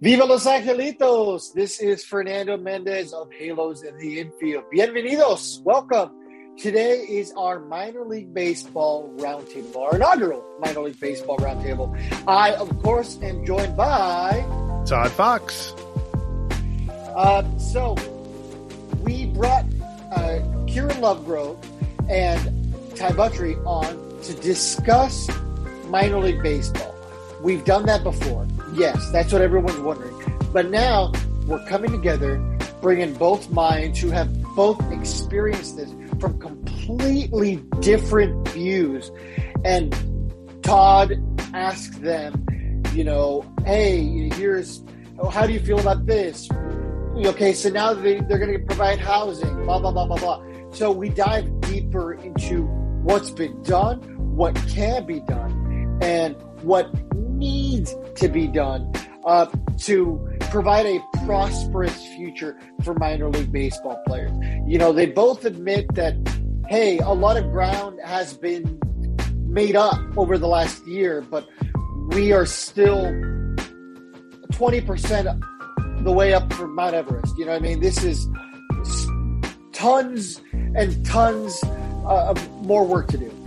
Viva Los Angelitos! This is Fernando Mendez of Halos in the Infield. Bienvenidos! Welcome. Today is our minor league baseball roundtable, our inaugural minor league baseball roundtable. I, of course, am joined by Todd Fox. Uh, so we brought uh, Kieran Lovegrove and Ty Buttrey on to discuss minor league baseball. We've done that before. Yes, that's what everyone's wondering. But now we're coming together, bringing both minds who have both experienced this from completely different views. And Todd asked them, you know, hey, here's how do you feel about this? Okay, so now they, they're going to provide housing, blah, blah, blah, blah, blah. So we dive deeper into what's been done, what can be done, and what needs to be done uh, to provide a prosperous future for minor league baseball players. You know, they both admit that, hey, a lot of ground has been made up over the last year, but we are still 20% the way up from Mount Everest. You know what I mean? This is tons and tons uh, of more work to do.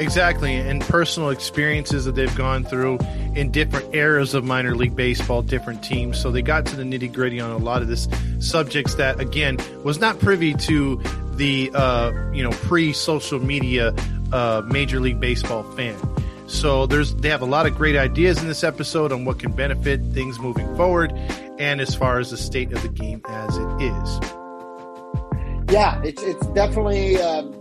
Exactly, and personal experiences that they've gone through in different eras of minor league baseball, different teams. So they got to the nitty gritty on a lot of this subjects that, again, was not privy to the uh, you know pre social media uh, Major League Baseball fan. So there's they have a lot of great ideas in this episode on what can benefit things moving forward, and as far as the state of the game as it is. Yeah, it's it's definitely. Um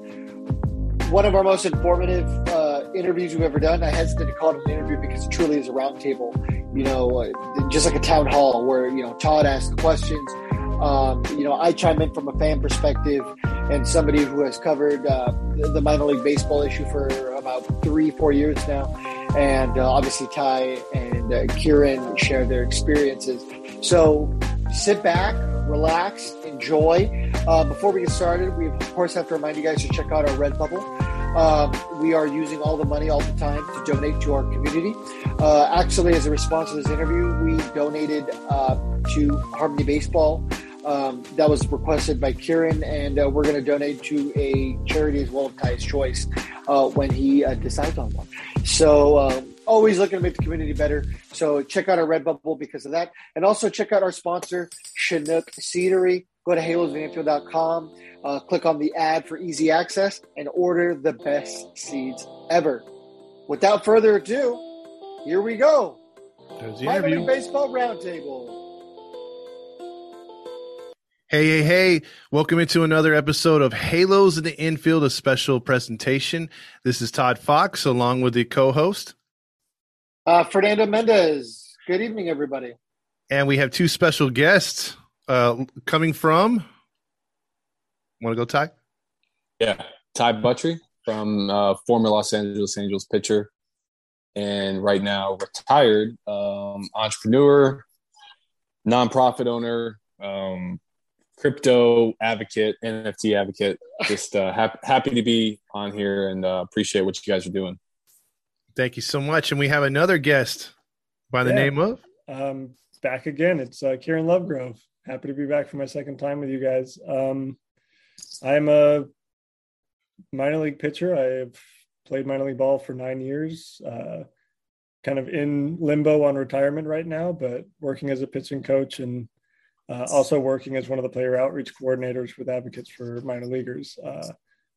one of our most informative uh, interviews we've ever done. I hesitate to call it an interview because it truly is a roundtable, you know, uh, just like a town hall where, you know, Todd asks questions. Um, you know, I chime in from a fan perspective and somebody who has covered uh, the minor league baseball issue for about three, four years now. And uh, obviously, Ty and uh, Kieran share their experiences. So sit back, relax, enjoy. Uh, before we get started, we of course have to remind you guys to check out our Redbubble. Um, we are using all the money all the time to donate to our community. Uh, actually, as a response to this interview, we donated uh, to Harmony Baseball. Um, that was requested by Kieran, and uh, we're going to donate to a charity as well of Ty's choice uh, when he uh, decides on one. So, um, always looking to make the community better. So check out our Redbubble because of that. And also check out our sponsor, Chinook Seedery. Go to halosvanfield.com, uh, click on the ad for easy access, and order the best seeds ever. Without further ado, here we go. There's the interview. Baseball Roundtable. Hey, hey, hey. Welcome into another episode of Halos in the Infield, a special presentation. This is Todd Fox along with the co host, uh, Fernando Mendez. Good evening, everybody. And we have two special guests uh, coming from. Want to go, Ty? Yeah, Ty Buttrey from uh, former Los Angeles Angels pitcher, and right now retired um, entrepreneur, nonprofit owner, um, crypto advocate, NFT advocate. Just uh, happy, happy to be on here and uh, appreciate what you guys are doing. Thank you so much. And we have another guest by the yeah. name of um, back again. It's uh, Kieran Lovegrove. Happy to be back for my second time with you guys. Um, I'm a minor league pitcher. I've played minor league ball for nine years. Uh, kind of in limbo on retirement right now, but working as a pitching coach and uh, also working as one of the player outreach coordinators with Advocates for Minor Leaguers, uh,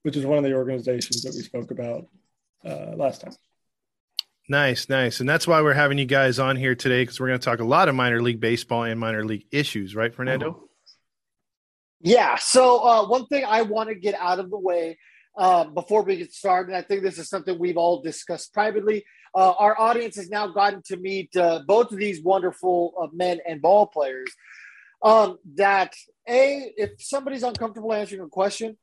which is one of the organizations that we spoke about uh, last time. Nice, nice. And that's why we're having you guys on here today because we're going to talk a lot of minor league baseball and minor league issues, right, Fernando? Yeah. So, uh, one thing I want to get out of the way uh, before we get started, I think this is something we've all discussed privately. Uh, our audience has now gotten to meet uh, both of these wonderful uh, men and ball players. Um, that a if somebody's uncomfortable answering a question,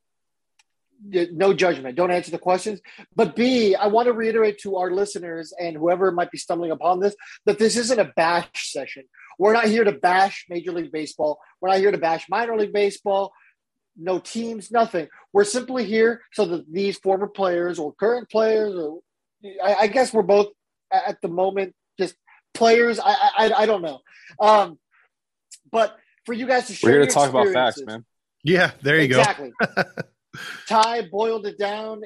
no judgment. Don't answer the questions. But B, I want to reiterate to our listeners and whoever might be stumbling upon this that this isn't a bash session. We're not here to bash Major League Baseball. We're not here to bash minor league baseball. No teams, nothing. We're simply here so that these former players or current players, or I, I guess we're both at the moment just players. I I, I don't know. Um, but for you guys to share, we're here to talk about facts, man. Yeah, there you exactly. go. Exactly. Ty boiled it down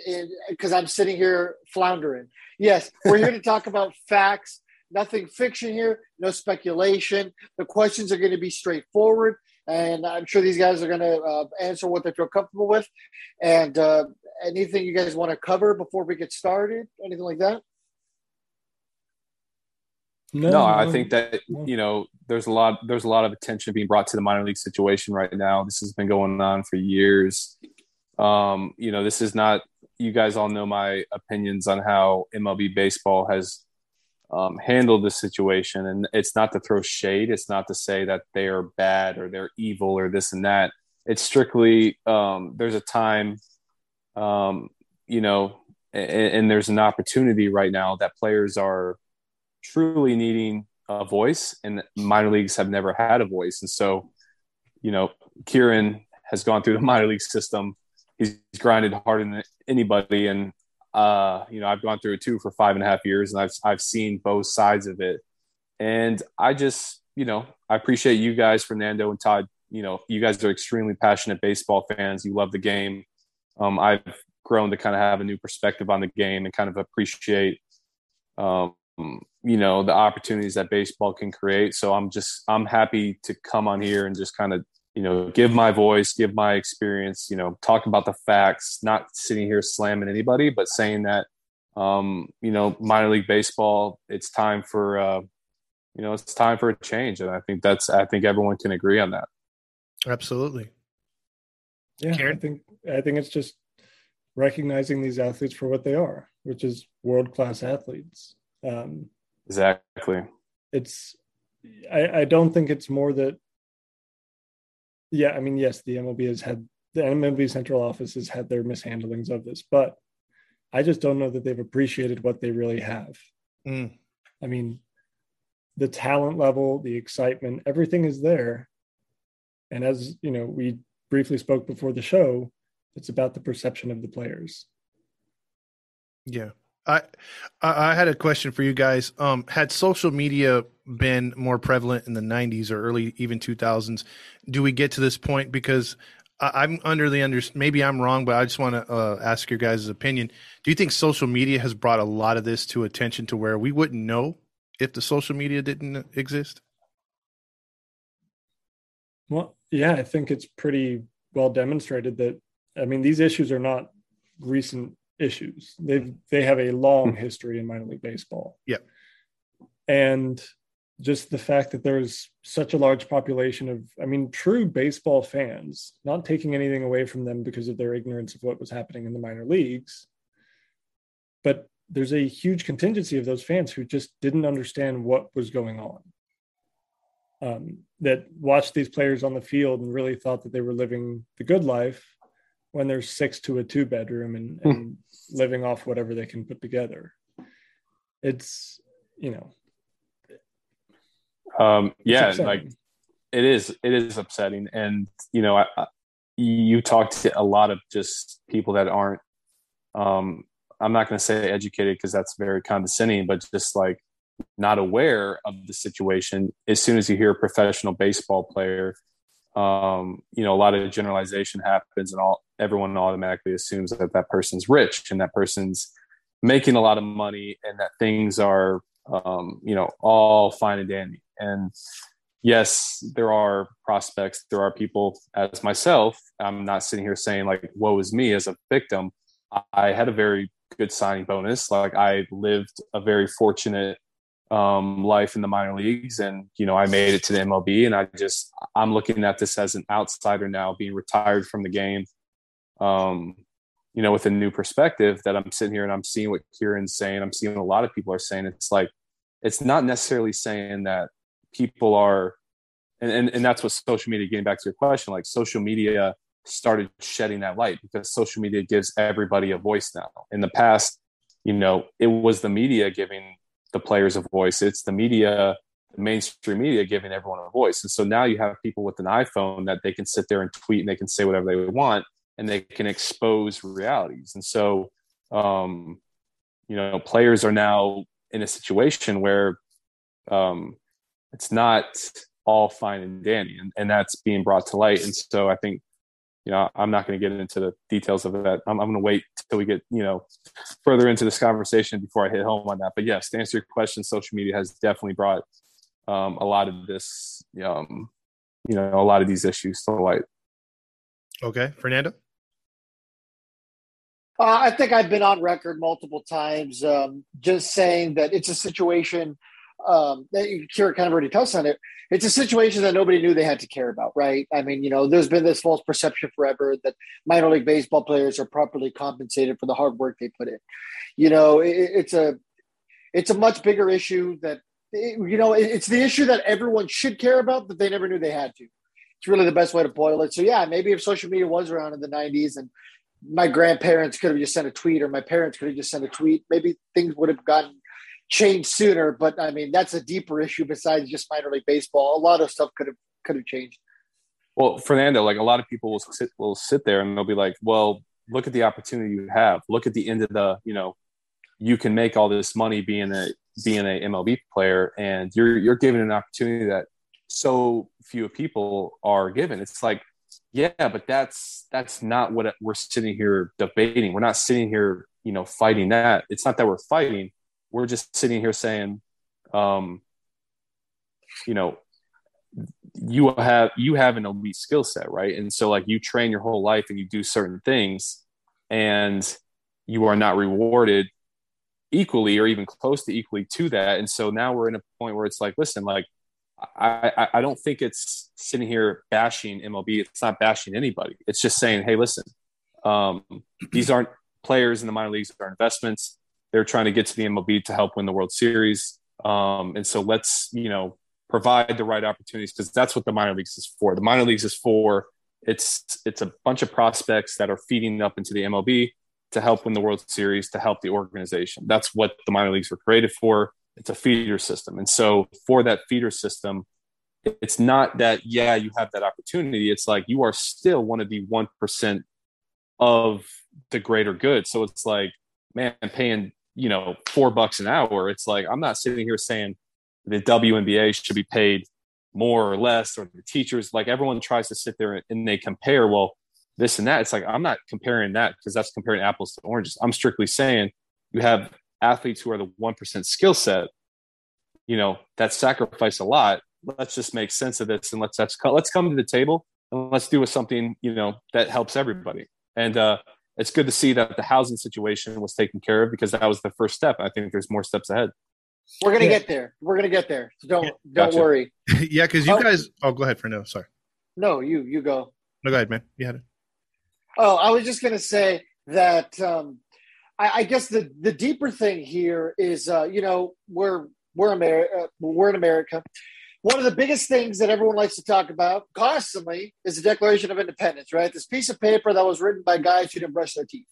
because I'm sitting here floundering. Yes, we're here to talk about facts. Nothing fiction here. No speculation. The questions are going to be straightforward, and I'm sure these guys are going to uh, answer what they feel comfortable with. And uh, anything you guys want to cover before we get started? Anything like that? No, no, I think that you know there's a lot there's a lot of attention being brought to the minor league situation right now. This has been going on for years. Um, you know, this is not you guys all know my opinions on how MLB baseball has um, handled this situation, and it's not to throw shade. It's not to say that they are bad or they're evil or this and that. It's strictly um, there's a time, um, you know, and, and there's an opportunity right now that players are truly needing a voice, and minor leagues have never had a voice. And so, you know, Kieran has gone through the minor league system. He's grinded harder than anybody, and uh, you know, I've gone through it too for five and a half years, and I've I've seen both sides of it. And I just, you know, I appreciate you guys, Fernando and Todd. You know, you guys are extremely passionate baseball fans. You love the game. Um, I've grown to kind of have a new perspective on the game and kind of appreciate um, you know the opportunities that baseball can create so i'm just i'm happy to come on here and just kind of you know give my voice give my experience you know talk about the facts not sitting here slamming anybody but saying that um you know minor league baseball it's time for uh you know it's time for a change and i think that's i think everyone can agree on that absolutely yeah Kieran? i think i think it's just recognizing these athletes for what they are which is world class athletes um, exactly. It's I, I don't think it's more that. Yeah, I mean, yes, the MLB has had the MLB central office has had their mishandlings of this, but I just don't know that they've appreciated what they really have. Mm. I mean, the talent level, the excitement, everything is there. And as you know, we briefly spoke before the show, it's about the perception of the players. Yeah. I I had a question for you guys. Um, had social media been more prevalent in the '90s or early even 2000s, do we get to this point? Because I'm under the under. Maybe I'm wrong, but I just want to uh, ask your guys' opinion. Do you think social media has brought a lot of this to attention to where we wouldn't know if the social media didn't exist? Well, yeah, I think it's pretty well demonstrated that. I mean, these issues are not recent issues. They they have a long hmm. history in minor league baseball. Yeah. And just the fact that there's such a large population of I mean true baseball fans, not taking anything away from them because of their ignorance of what was happening in the minor leagues. But there's a huge contingency of those fans who just didn't understand what was going on. Um, that watched these players on the field and really thought that they were living the good life when they're six to a two bedroom and, hmm. and living off whatever they can put together. It's you know. Um, yeah, like it is. It is upsetting, and you know, I, I, you talk to a lot of just people that aren't. Um, I'm not going to say educated because that's very condescending, but just like not aware of the situation. As soon as you hear a professional baseball player um, you know, a lot of generalization happens, and all everyone automatically assumes that that person's rich and that person's making a lot of money, and that things are, um, you know, all fine and dandy. And yes, there are prospects, there are people as myself. I'm not sitting here saying like, "Woe is me" as a victim. I had a very good signing bonus. Like I lived a very fortunate um, life in the minor leagues, and you know I made it to the MLB, and I just I'm looking at this as an outsider now, being retired from the game, um, you know, with a new perspective. That I'm sitting here and I'm seeing what Kieran's saying. I'm seeing a lot of people are saying. It's like it's not necessarily saying that people are, and and, and that's what social media. Getting back to your question, like social media started shedding that light because social media gives everybody a voice now. In the past, you know, it was the media giving the players a voice. It's the media, the mainstream media giving everyone a voice. And so now you have people with an iPhone that they can sit there and tweet and they can say whatever they want and they can expose realities. And so, um, you know, players are now in a situation where um, it's not all fine and dandy, and, and that's being brought to light. And so I think you know, I'm not going to get into the details of that. I'm, I'm going to wait till we get, you know, further into this conversation before I hit home on that. But yes, to answer your question, social media has definitely brought um, a lot of this, um, you know, a lot of these issues to light. Okay, Fernando. Uh, I think I've been on record multiple times, um, just saying that it's a situation um, Kira kind of already touched on it. It's a situation that nobody knew they had to care about, right? I mean, you know, there's been this false perception forever that minor league baseball players are properly compensated for the hard work they put in. You know, it, it's a it's a much bigger issue that you know it's the issue that everyone should care about that they never knew they had to. It's really the best way to boil it. So yeah, maybe if social media was around in the '90s and my grandparents could have just sent a tweet or my parents could have just sent a tweet, maybe things would have gotten changed sooner. But I mean, that's a deeper issue besides just minor league baseball. A lot of stuff could have could have changed. Well, Fernando, like a lot of people will sit will sit there and they'll be like, "Well, look at the opportunity you have. Look at the end of the, you know, you can make all this money being a being a MLB player, and you're you're given an opportunity that so few people are given. It's like, yeah, but that's that's not what we're sitting here debating. We're not sitting here, you know, fighting that. It's not that we're fighting we're just sitting here saying, um, you know, you have you have an elite skill set, right? And so like you train your whole life and you do certain things, and you are not rewarded equally or even close to equally to that. And so now we're in a point where it's like, listen, like I, I, don't think it's sitting here bashing MLB. It's not bashing anybody. It's just saying, hey, listen, um, these aren't players in the minor leagues; they're investments they're trying to get to the MLB to help win the World Series. Um, and so let's, you know, provide the right opportunities because that's what the minor leagues is for. The minor leagues is for it's it's a bunch of prospects that are feeding up into the MLB to help win the World Series, to help the organization. That's what the minor leagues were created for. It's a feeder system. And so for that feeder system, it's not that, yeah, you have that opportunity. It's like you are still one of the 1% of the greater good. So it's like, man, paying you know four bucks an hour it's like i'm not sitting here saying the WNBA should be paid more or less or the teachers like everyone tries to sit there and they compare well this and that it's like i'm not comparing that because that's comparing apples to oranges i'm strictly saying you have athletes who are the 1% skill set you know that sacrifice a lot let's just make sense of this and let's let's let's come to the table and let's do something you know that helps everybody and uh it's good to see that the housing situation was taken care of because that was the first step. I think there's more steps ahead. We're gonna yeah. get there. We're gonna get there. So don't yeah. don't gotcha. worry. yeah, because you oh. guys. Oh, go ahead, for now. Sorry. No, you you go. No, go ahead, man. You had it. Oh, I was just gonna say that. Um, I, I guess the the deeper thing here is, uh, you know, we're we're America. Uh, we're in America one of the biggest things that everyone likes to talk about constantly is the Declaration of Independence, right? This piece of paper that was written by guys who didn't brush their teeth.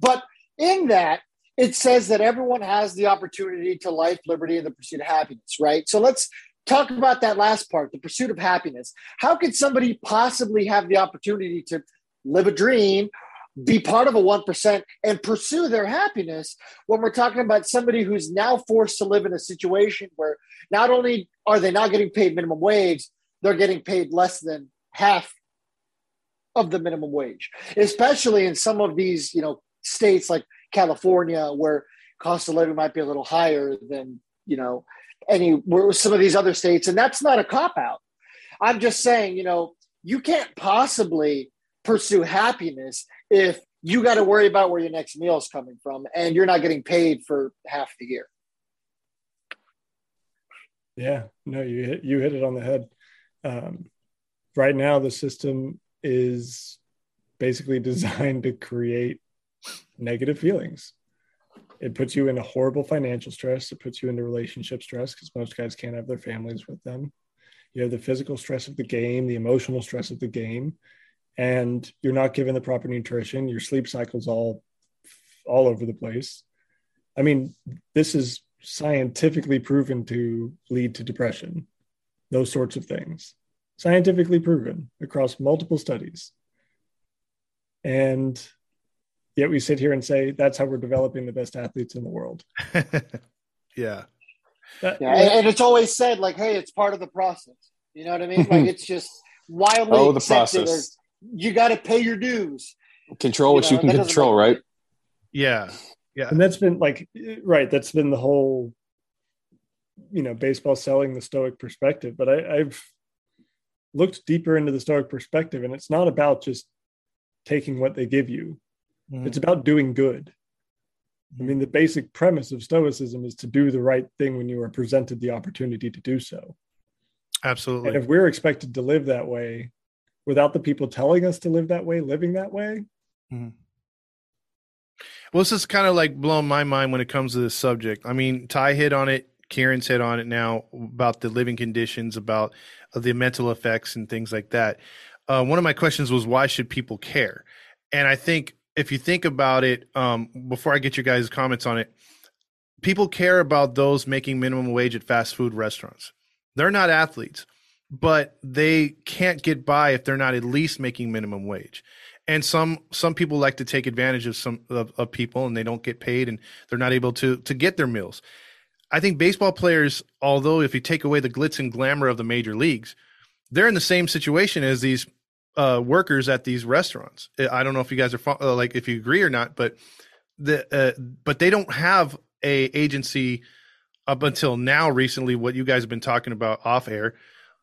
But in that, it says that everyone has the opportunity to life, liberty, and the pursuit of happiness, right? So let's talk about that last part, the pursuit of happiness. How could somebody possibly have the opportunity to live a dream be part of a 1% and pursue their happiness when we're talking about somebody who's now forced to live in a situation where not only are they not getting paid minimum wage, they're getting paid less than half of the minimum wage, especially in some of these, you know, states like California where cost of living might be a little higher than, you know, any where some of these other states. And that's not a cop out. I'm just saying, you know, you can't possibly pursue happiness if you got to worry about where your next meal is coming from and you're not getting paid for half the year. Yeah, no, you hit, you hit it on the head. Um, right now, the system is basically designed to create negative feelings. It puts you in a horrible financial stress. It puts you into relationship stress because most guys can't have their families with them. You have the physical stress of the game, the emotional stress of the game, and you're not given the proper nutrition your sleep cycles all all over the place i mean this is scientifically proven to lead to depression those sorts of things scientifically proven across multiple studies and yet we sit here and say that's how we're developing the best athletes in the world yeah yeah, and, and, it's always said like, "Hey, it's part of the process." You know what I mean? like it's just wildly oh, the process. You got to pay your dues. Control what you, know, you can control, right? Yeah, yeah, and that's been like right. That's been the whole, you know, baseball selling the stoic perspective. But I, I've looked deeper into the stoic perspective, and it's not about just taking what they give you. Mm-hmm. It's about doing good. I mean, the basic premise of Stoicism is to do the right thing when you are presented the opportunity to do so. Absolutely. And if we're expected to live that way without the people telling us to live that way, living that way. Mm-hmm. Well, this is kind of like blowing my mind when it comes to this subject. I mean, Ty hit on it, Kieran's hit on it now about the living conditions, about uh, the mental effects and things like that. Uh, one of my questions was, why should people care? And I think if you think about it, um, before I get your guys' comments on it, people care about those making minimum wage at fast food restaurants. They're not athletes, but they can't get by if they're not at least making minimum wage. And some some people like to take advantage of some of, of people, and they don't get paid, and they're not able to to get their meals. I think baseball players, although if you take away the glitz and glamour of the major leagues, they're in the same situation as these uh, workers at these restaurants. I don't know if you guys are uh, like if you agree or not, but the uh, but they don't have a agency up until now recently what you guys have been talking about off air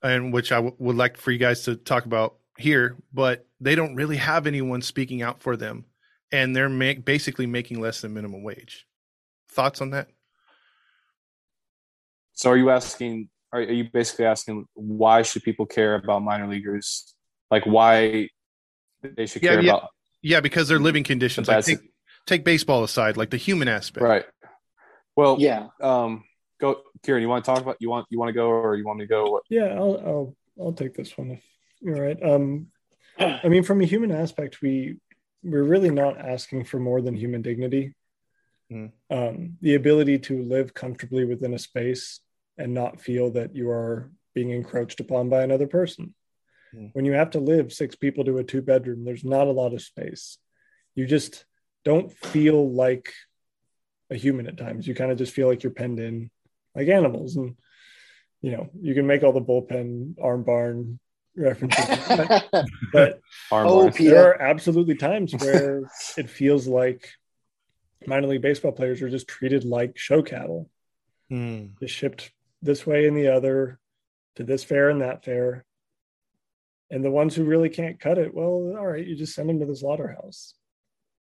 and which I w- would like for you guys to talk about here but they don't really have anyone speaking out for them and they're make, basically making less than minimum wage. Thoughts on that? So are you asking are, are you basically asking why should people care about minor leaguers? Like why they should care yeah, about yeah because their living conditions. Like take, take baseball aside like the human aspect. Right. Well yeah. um go, Kieran. You want to talk about? You want you want to go, or you want me to go? What? Yeah, I'll I'll I'll take this one if you're right. Um, I mean, from a human aspect, we we're really not asking for more than human dignity. Mm. Um, the ability to live comfortably within a space and not feel that you are being encroached upon by another person. Mm. When you have to live six people to a two bedroom, there's not a lot of space. You just don't feel like a human at times. You kind of just feel like you're penned in like animals. And, you know, you can make all the bullpen arm barn references, but oh, there are absolutely times where it feels like minor league baseball players are just treated like show cattle, mm. just shipped this way and the other to this fair and that fair. And the ones who really can't cut it, well, all right, you just send them to the slaughterhouse.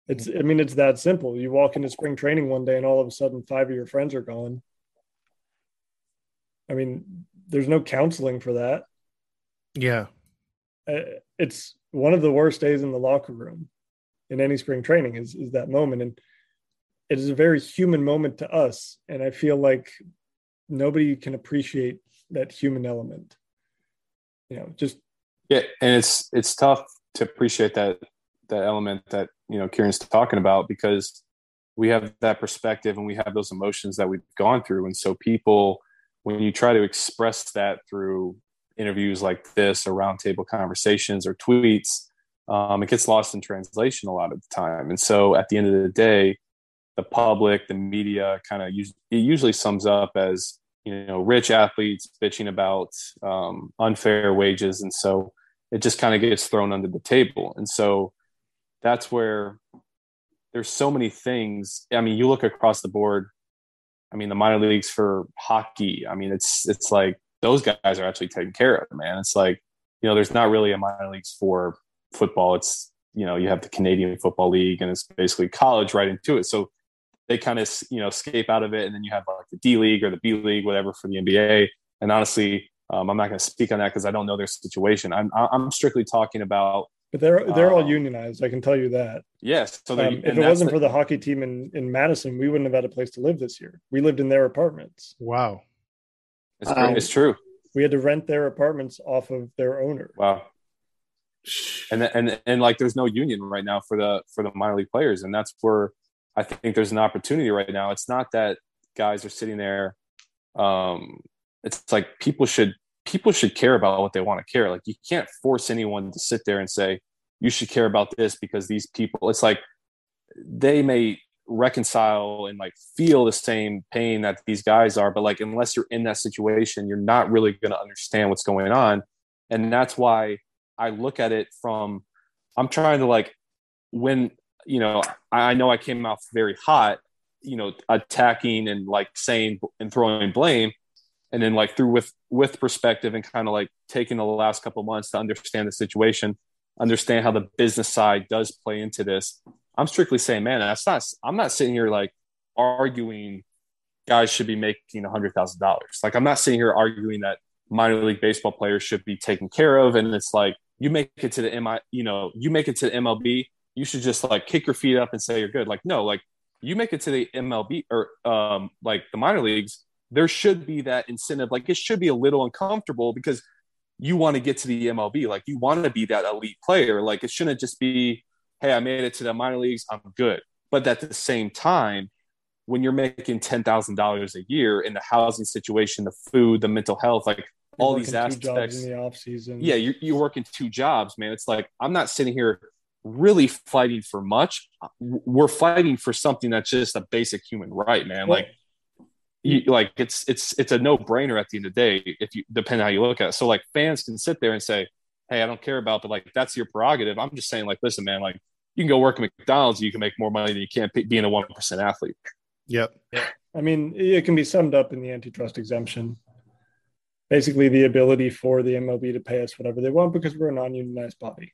It's, I mean, it's that simple. You walk into spring training one day and all of a sudden five of your friends are gone. I mean, there's no counseling for that. Yeah. Uh, it's one of the worst days in the locker room in any spring training is, is that moment. And it is a very human moment to us. And I feel like nobody can appreciate that human element. You know, just yeah, and it's it's tough to appreciate that that element that you know Kieran's talking about because we have that perspective and we have those emotions that we've gone through, and so people when you try to express that through interviews like this or roundtable conversations or tweets, um, it gets lost in translation a lot of the time. And so at the end of the day, the public, the media kind of it usually sums up as, you know, rich athletes bitching about um, unfair wages. And so it just kind of gets thrown under the table. And so that's where there's so many things. I mean, you look across the board I mean, the minor leagues for hockey. I mean, it's it's like those guys are actually taken care of, man. It's like you know, there's not really a minor leagues for football. It's you know, you have the Canadian Football League, and it's basically college right into it. So they kind of you know escape out of it, and then you have like the D League or the B League, whatever, for the NBA. And honestly, um, I'm not going to speak on that because I don't know their situation. I'm I'm strictly talking about but they're they're all um, unionized. I can tell you that. Yes. So um, if it wasn't the, for the hockey team in in Madison, we wouldn't have had a place to live this year. We lived in their apartments. Wow. It's, um, it's true. We had to rent their apartments off of their owner. Wow. And and and like, there's no union right now for the for the minor league players, and that's where I think there's an opportunity right now. It's not that guys are sitting there. Um, it's like people should people should care about what they want to care. Like you can't force anyone to sit there and say you should care about this because these people. It's like they may reconcile and like feel the same pain that these guys are but like unless you're in that situation you're not really going to understand what's going on and that's why i look at it from i'm trying to like when you know i know i came out very hot you know attacking and like saying and throwing blame and then like through with with perspective and kind of like taking the last couple months to understand the situation understand how the business side does play into this i'm strictly saying man that's not i'm not sitting here like arguing guys should be making a hundred thousand dollars. Like i'm not sitting here arguing that minor league baseball players should be taken care of and it's like you make it to the mi you know you make it to the mlb you should just like kick your feet up and say you're good. Like no like you make it to the mlb or um like the minor leagues there should be that incentive. Like it should be a little uncomfortable because you want to get to the MLB. Like you want to be that elite player. Like it shouldn't just be, hey, I made it to the minor leagues, I'm good. But at the same time, when you're making ten thousand dollars a year in the housing situation, the food, the mental health, like you're all these aspects in the off season. Yeah, you're, you're working two jobs, man. It's like I'm not sitting here really fighting for much. We're fighting for something that's just a basic human right, man. Well, like you, like it's it's it's a no brainer at the end of the day if you depend how you look at it. So like fans can sit there and say, "Hey, I don't care about," but like that's your prerogative. I'm just saying, like, listen, man, like you can go work at McDonald's, you can make more money than you can being a one percent athlete. Yep. Yeah. I mean, it can be summed up in the antitrust exemption. Basically, the ability for the MLB to pay us whatever they want because we're a non-unionized body.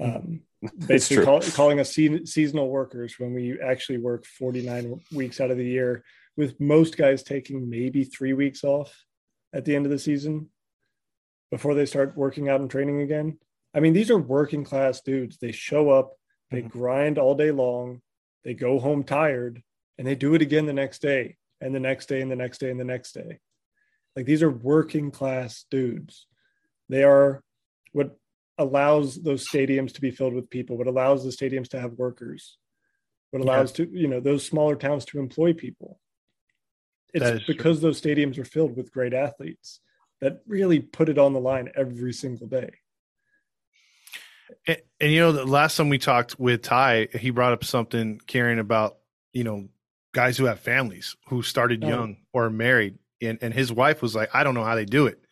Um, basically, call, calling us se- seasonal workers when we actually work 49 weeks out of the year with most guys taking maybe three weeks off at the end of the season before they start working out and training again. I mean, these are working class dudes. They show up, they mm-hmm. grind all day long, they go home tired, and they do it again the next day, and the next day, and the next day, and the next day. Like these are working class dudes. They are what allows those stadiums to be filled with people, what allows the stadiums to have workers, what allows yeah. to, you know, those smaller towns to employ people. It's because true. those stadiums are filled with great athletes that really put it on the line every single day. And, and, you know, the last time we talked with Ty, he brought up something caring about, you know, guys who have families who started oh. young or married. And, and his wife was like, I don't know how they do it.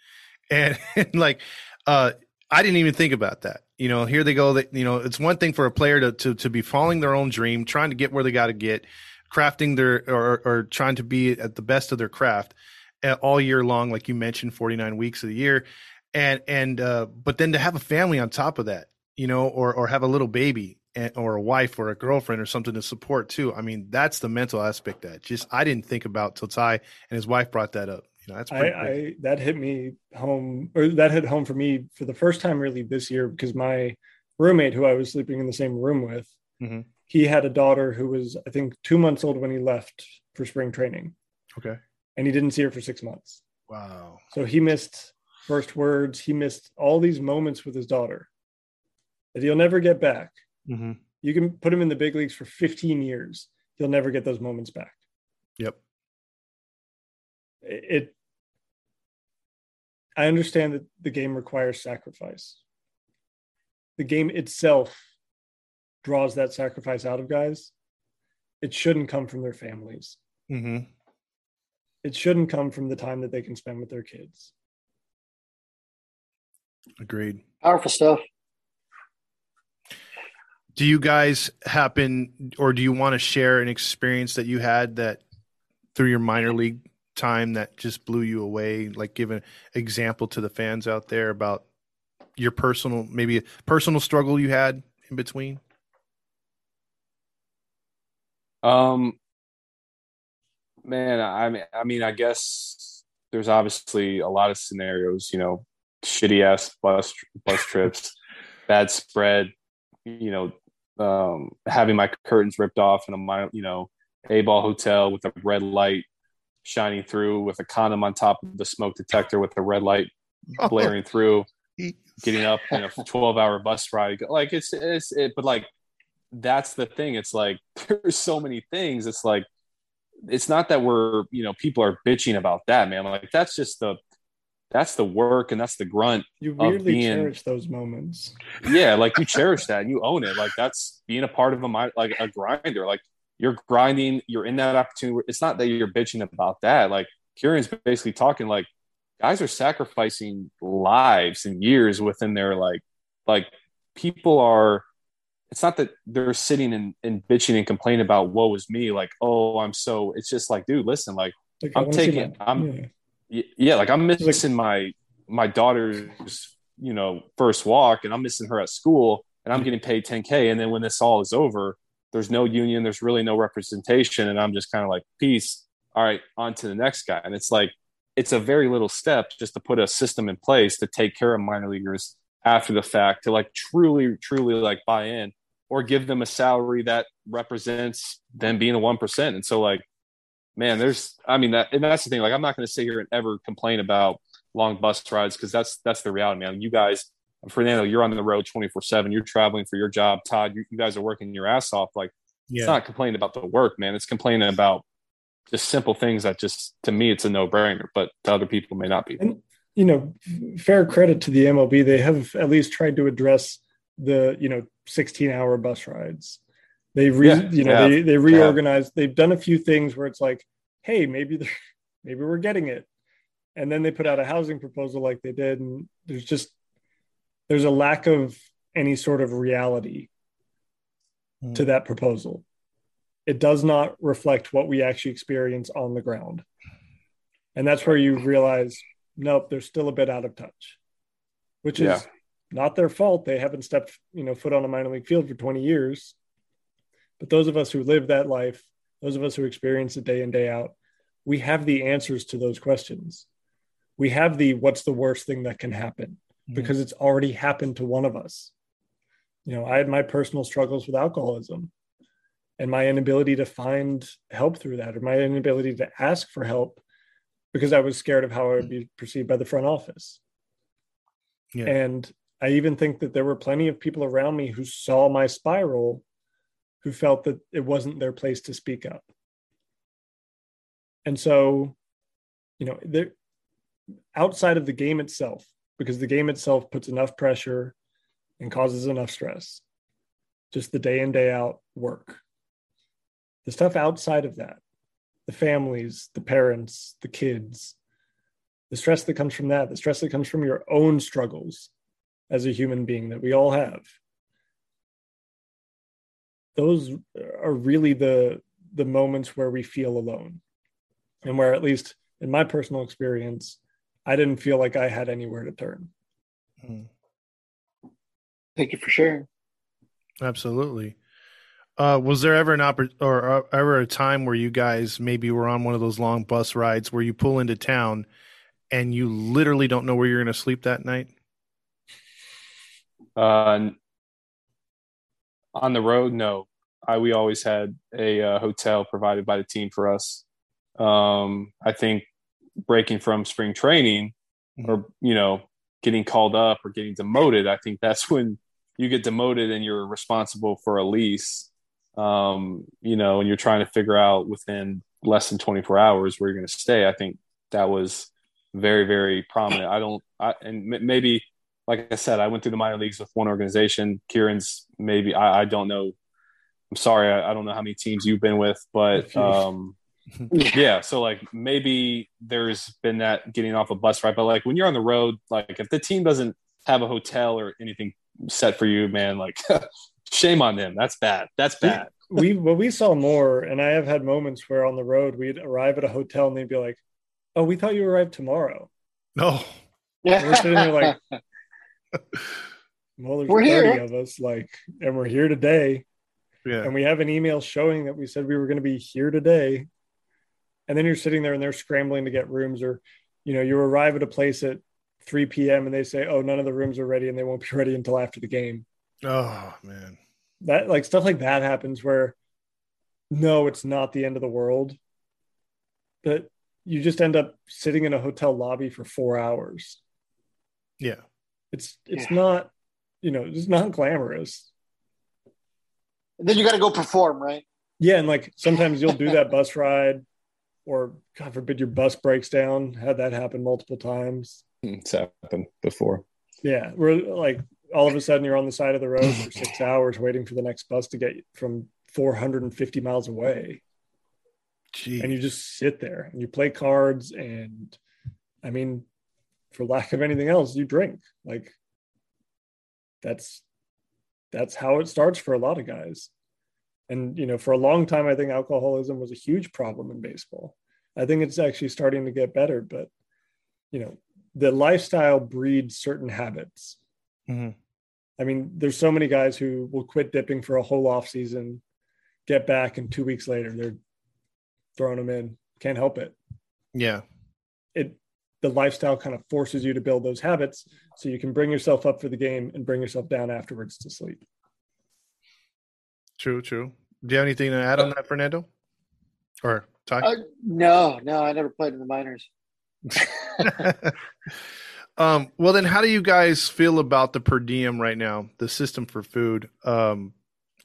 And, and like, uh, I didn't even think about that. You know, here they go. That you know, it's one thing for a player to to to be following their own dream, trying to get where they got to get, crafting their or, or trying to be at the best of their craft uh, all year long, like you mentioned, 49 weeks of the year. And, and, uh, but then to have a family on top of that, you know, or, or have a little baby and, or a wife or a girlfriend or something to support too. I mean, that's the mental aspect that just, I didn't think about till Ty and his wife brought that up. You know, that's I, I, that hit me home or that hit home for me for the first time really this year because my roommate who I was sleeping in the same room with, mm-hmm he had a daughter who was, I think, two months old when he left for spring training. Okay. And he didn't see her for six months. Wow. So he missed first words. He missed all these moments with his daughter that he'll never get back. Mm-hmm. You can put him in the big leagues for 15 years. He'll never get those moments back. Yep. It, I understand that the game requires sacrifice. The game itself draws that sacrifice out of guys, it shouldn't come from their families. Mm-hmm. It shouldn't come from the time that they can spend with their kids. Agreed. Powerful stuff. Do you guys happen, or do you want to share an experience that you had that through your minor league time that just blew you away? Like, give an example to the fans out there about your personal, maybe a personal struggle you had in between. Um, man, I mean, I mean, I guess there's obviously a lot of scenarios. You know, shitty ass bus bus trips, bad spread. You know, um, having my curtains ripped off in a you know a ball hotel with a red light shining through with a condom on top of the smoke detector with the red light blaring through getting up in a 12 hour bus ride like it's it's it but like that's the thing. It's like there's so many things. It's like it's not that we're you know people are bitching about that, man. Like that's just the that's the work and that's the grunt. You weirdly being, cherish those moments. Yeah, like you cherish that and you own it. Like that's being a part of a like a grinder. Like you're grinding, you're in that opportunity. It's not that you're bitching about that. Like Kieran's basically talking like guys are sacrificing lives and years within their like like people are it's not that they're sitting and, and bitching and complaining about woe is me like oh i'm so it's just like dude listen like, like i'm taking my, i'm yeah. yeah. like i'm missing like, my my daughter's you know first walk and i'm missing her at school and i'm getting paid 10k and then when this all is over there's no union there's really no representation and i'm just kind of like peace all right on to the next guy and it's like it's a very little step just to put a system in place to take care of minor leaguers after the fact to like truly truly like buy in or give them a salary that represents them being a 1% and so like man there's i mean that and that's the thing like i'm not going to sit here and ever complain about long bus rides because that's that's the reality man. You guys fernando you're on the road 24 7 you're traveling for your job todd you, you guys are working your ass off. Like yeah. it's not complaining about the work man. It's complaining about just simple things that just to me it's a no-brainer but to other people may not be. And you know, fair credit to the MLB. They have at least tried to address the, you know, 16 hour bus rides. They re, yeah, you know, yeah, they, they reorganized. Yeah. They've done a few things where it's like, hey, maybe they're, maybe we're getting it. And then they put out a housing proposal like they did. And there's just, there's a lack of any sort of reality mm. to that proposal. It does not reflect what we actually experience on the ground. And that's where you realize nope, they're still a bit out of touch, which is yeah. not their fault. They haven't stepped, you know, foot on a minor league field for 20 years. But those of us who live that life, those of us who experience it day in, day out, we have the answers to those questions. We have the what's the worst thing that can happen mm-hmm. because it's already happened to one of us. You know, I had my personal struggles with alcoholism and my inability to find help through that or my inability to ask for help because I was scared of how I would be perceived by the front office. Yeah. And I even think that there were plenty of people around me who saw my spiral who felt that it wasn't their place to speak up. And so, you know, there outside of the game itself, because the game itself puts enough pressure and causes enough stress, just the day in, day out work. The stuff outside of that, the families, the parents, the kids, the stress that comes from that, the stress that comes from your own struggles as a human being that we all have. Those are really the the moments where we feel alone. And where at least in my personal experience, I didn't feel like I had anywhere to turn. Hmm. Thank you for sharing. Absolutely. Uh, was there ever an oppor- or uh, ever a time where you guys maybe were on one of those long bus rides where you pull into town and you literally don't know where you're going to sleep that night? Uh, on the road, no. I, we always had a uh, hotel provided by the team for us. Um, I think breaking from spring training mm-hmm. or, you know, getting called up or getting demoted, I think that's when you get demoted and you're responsible for a lease um, you know, and you're trying to figure out within less than 24 hours where you're going to stay. I think that was very, very prominent. I don't, I, and maybe, like I said, I went through the minor leagues with one organization. Kieran's maybe, I, I don't know. I'm sorry. I, I, don't know how many teams you've been with, but, um, yeah. So like maybe there's been that getting off a bus ride, but like when you're on the road, like if the team doesn't have a hotel or anything set for you, man, like Shame on them. That's bad. That's bad. we well, we saw more, and I have had moments where on the road we'd arrive at a hotel and they'd be like, "Oh, we thought you arrived tomorrow." No. Yeah. We're sitting there like, well, there's we're 30 here. of us, like, and we're here today. Yeah. And we have an email showing that we said we were going to be here today. And then you're sitting there and they're scrambling to get rooms, or, you know, you arrive at a place at 3 p.m. and they say, oh, none of the rooms are ready and they won't be ready until after the game. Oh man. That like stuff like that happens where no, it's not the end of the world. But you just end up sitting in a hotel lobby for four hours. Yeah. It's it's yeah. not, you know, it's not glamorous. And then you gotta go perform, right? Yeah, and like sometimes you'll do that bus ride or God forbid your bus breaks down. Had that happen multiple times. Hmm, it's happened before. Yeah. We're like all of a sudden you're on the side of the road for six hours waiting for the next bus to get from 450 miles away. Gee. And you just sit there and you play cards. And I mean, for lack of anything else, you drink. Like that's that's how it starts for a lot of guys. And you know, for a long time, I think alcoholism was a huge problem in baseball. I think it's actually starting to get better, but you know, the lifestyle breeds certain habits. Mhm. I mean, there's so many guys who will quit dipping for a whole off season, get back, and two weeks later they're throwing them in. Can't help it. Yeah. It the lifestyle kind of forces you to build those habits so you can bring yourself up for the game and bring yourself down afterwards to sleep. True, true. Do you have anything to add on that, Fernando? Or Ty? Uh, no, no, I never played in the minors. um, well, then, how do you guys feel about the per diem right now, the system for food? Um,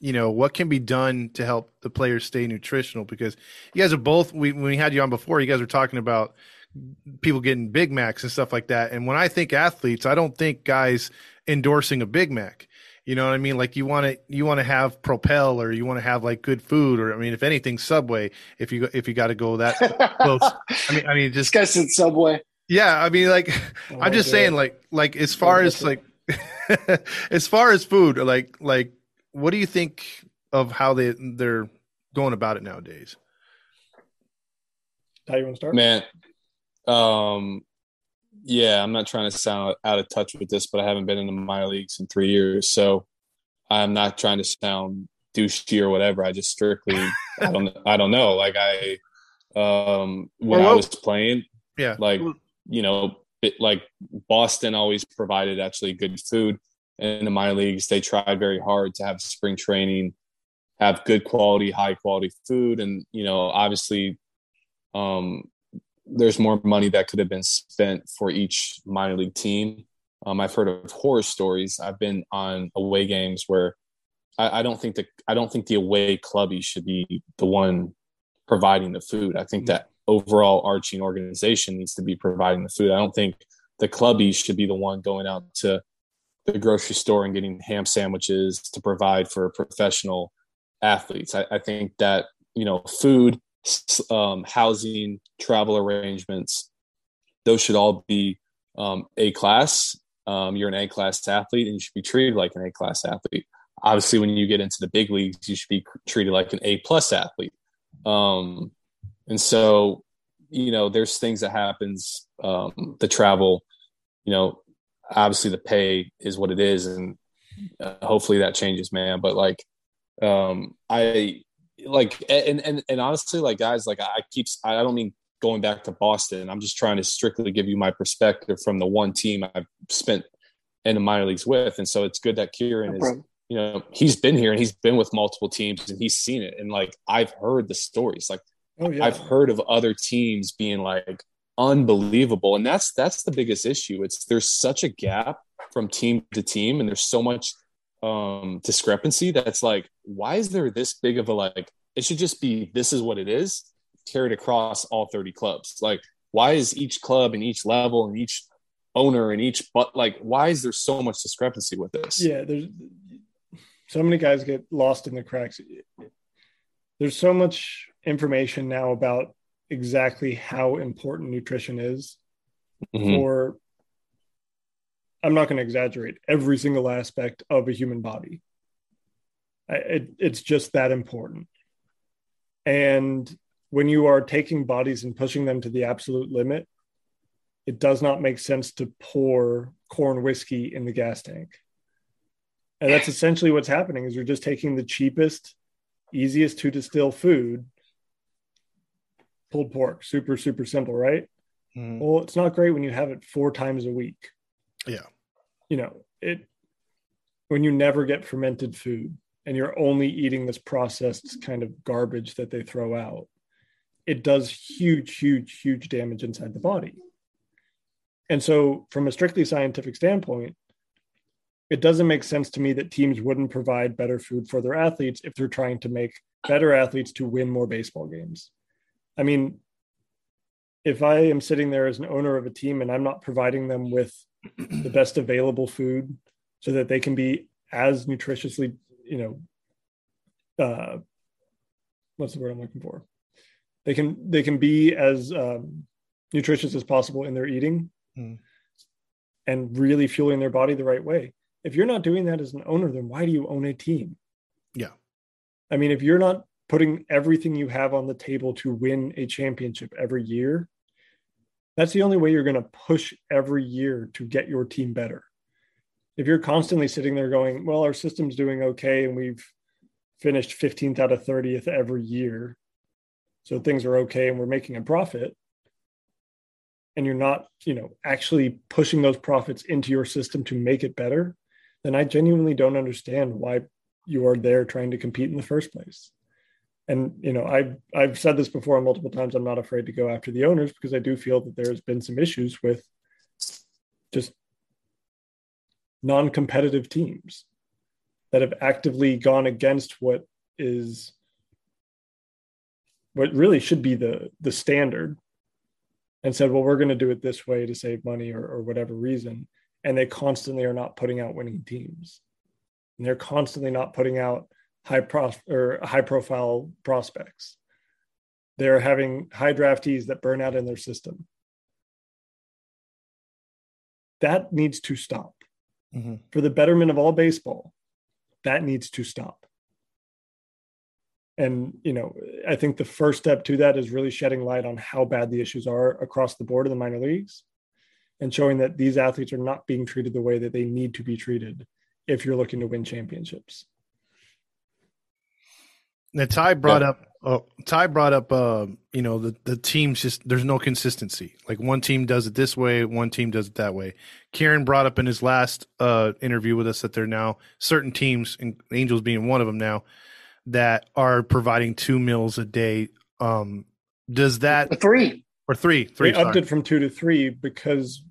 you know, what can be done to help the players stay nutritional? Because you guys are both, we, when we had you on before, you guys were talking about people getting Big Macs and stuff like that. And when I think athletes, I don't think guys endorsing a Big Mac. You know what I mean? Like you want to you want to have Propel or you want to have like good food or I mean if anything Subway if you if you got to go that close. I mean I mean just This guy Subway. Yeah, I mean like Oh, I'm just yeah. saying like like as far Oh, as like as far as food like like what do you think of how they they're going about it nowadays? How you want to start? Man, um, yeah, I'm not trying to sound out of touch with this, but I haven't been in the minor leagues in three years, so I'm not trying to sound douchey or whatever. I just strictly, I don't, I don't know. Like I, um, when Or I was playing, Yeah. like you know, it, like Boston always provided actually good food in the minor leagues. They tried very hard to have spring training, have good quality, high quality food, and you know, obviously, um, there's more money that could have been spent for each minor league team. Um, I've heard of horror stories. I've been on away games where I, I don't think the I don't think the away clubby should be the one providing the food. I think that overall arching organization needs to be providing the food. I don't think the clubby should be the one going out to the grocery store and getting ham sandwiches to provide for professional athletes. I, I think that you know food, um, housing, travel arrangements, those should all be um, A class. Um, you're an A class athlete, and you should be treated like an A class athlete. Obviously, when you get into the big leagues, you should be treated like an A plus athlete. Um, and so, you know, there's things that happens. Um, the travel, you know, obviously the pay is what it is, and uh, hopefully that changes, man. But like, um, I like, and and and honestly, like guys, like I keep, I don't mean going back to Boston. I'm just trying to strictly give you my perspective from the one team I've spent in the minor leagues with, and so it's good that Kieran No is you know he's been here and he's been with multiple teams and he's seen it and like i've heard the stories like Oh yeah. i've heard of other teams being like unbelievable and that's that's the biggest issue. It's there's such a gap from team to team and there's so much um discrepancy that's like why is there this big of a like it should just be this is what it is carried across all 30 clubs. Like why is each club and each level and each owner and each but like why is there so much discrepancy with this? Yeah there's so many guys get lost in the cracks. There's so much information now about exactly how important nutrition is Mhm. for i'm not going to exaggerate every single aspect of a human body. It, it's just that important. And when you are taking bodies and pushing them to the absolute limit it does not make sense to pour corn whiskey in the gas tank. And that's essentially what's happening is you're just taking the cheapest easiest to distill food pulled pork. Super super simple right? Mhm. well it's not great when you have it four times a week. Yeah. you know it when you never get fermented food and you're only eating this processed kind of garbage that they throw out it does huge huge huge damage inside the body. And so from a strictly scientific standpoint it doesn't make sense to me that teams wouldn't provide better food for their athletes if they're trying to make better athletes to win more baseball games i mean if i am sitting there as an owner of a team and i'm not providing them with the best available food so that they can be as nutritiously you know uh, what's the word I'm looking for? They can they can be as um, nutritious as possible in their eating mm. and really fueling their body the right way. If you're not doing that as an owner, then why do you own a team? Yeah. I mean, if you're not putting everything you have on the table to win a championship every year, that's the only way you're going to push every year to get your team better. If you're constantly sitting there going, well, our system's doing okay and we've finished 15th out of 30th every year, so things are okay and we're making a profit, and you're not, you know, actually pushing those profits into your system to make it better, then I genuinely don't understand why you are there trying to compete in the first place and you know i've i've said this before multiple times i'm not afraid to go after the owners because i do feel that there's been some issues with just non-competitive teams that have actively gone against what is what really should be the the standard and said well we're going to do it this way to save money or, or whatever reason and they constantly are not putting out winning teams. And they're constantly not putting out high pro or high profile prospects. They're having high draftees that burn out in their system. That needs to stop. Mm-hmm. For the betterment of all baseball, that needs to stop. And, you know, I think the first step to that is really shedding light on how bad the issues are across the board in the minor leagues and showing that these athletes are not being treated the way that they need to be treated if you're looking to win championships. Now Ty brought yeah. up oh, Ty brought up uh, you know the the teams just there's no consistency. Like one team does it this way, one team does it that way. Kieran brought up in his last uh, interview with us that there are now certain teams, and Angels being one of them now, that are providing two meals a day. Um, does that three or three three? They upped it from two to three because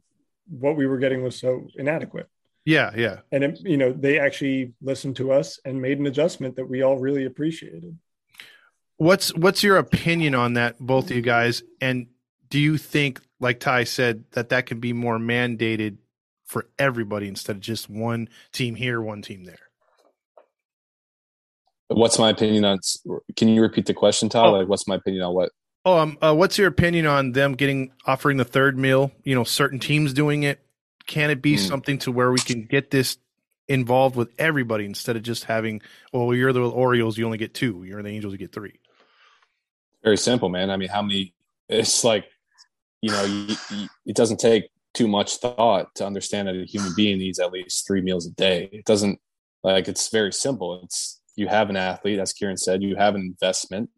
what we were getting was so inadequate. Yeah, yeah. And it, you know, they actually listened to us and made an adjustment that we all really appreciated. What's what's your opinion on that, both of you guys? And do you think, like Ty said, that that can be more mandated for everybody instead of just one team here, one team there? What's my opinion on? Can you repeat the question, Ty? Oh. Like, what's my opinion on what? Oh, um, uh, what's your opinion on them getting offering the third meal? You know, certain teams doing it, can it be mm. something to where we can get this involved with everybody instead of just having, well, you're the Orioles, you only get two. You're the Angels, you get three. Very simple, man. I mean, how many? It's like, you know, you, you, it doesn't take too much thought to understand that a human being needs at least three meals a day. It doesn't like it's very simple. It's you have an athlete, as Kieran said, you have an investment.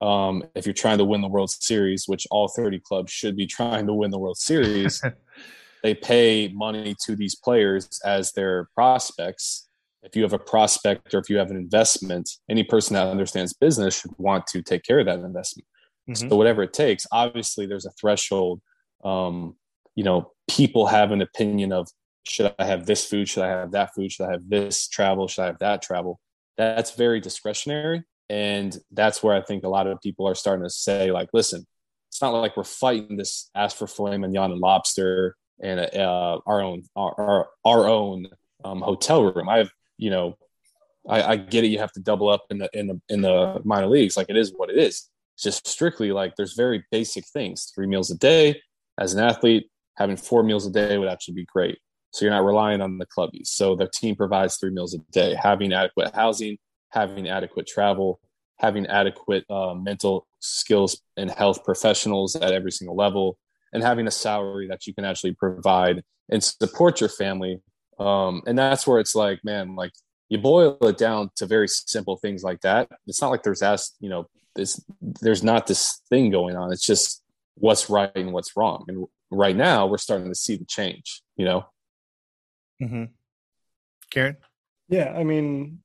Um, if you're trying to win the World Series, which all 30 clubs should be trying to win the World Series, they pay money to these players as their prospects. If you have a prospect or if you have an investment, any person that understands business should want to take care of that investment. Mm-hmm. So whatever it takes, obviously there's a threshold. Um, you know, people have an opinion of should I have this food? Should I have that food? Should I have this travel? Should I have that travel? That's very discretionary. And that's where I think a lot of people are starting to say, like, listen, it's not like we're fighting this ask for filet mignon and lobster and uh, our own our our, own um, hotel room. I have you know, I, I get it. You have to double up in the in the in the minor leagues. Like it is what it is. It's just strictly like there's very basic things. Three meals a day as an athlete. Having four meals a day would actually be great. So you're not relying on the clubbies. So the team provides three meals a day. Having adequate housing, having adequate travel, having adequate uh, mental skills and health professionals at every single level, and having a salary that you can actually provide and support your family. Um, and that's where it's like, man, like you boil it down to very simple things like that. It's not like there's as you know, this there's not this thing going on. It's just what's right and what's wrong. And right now we're starting to see the change, you know? Mm-hmm. Kieran? Yeah, I mean,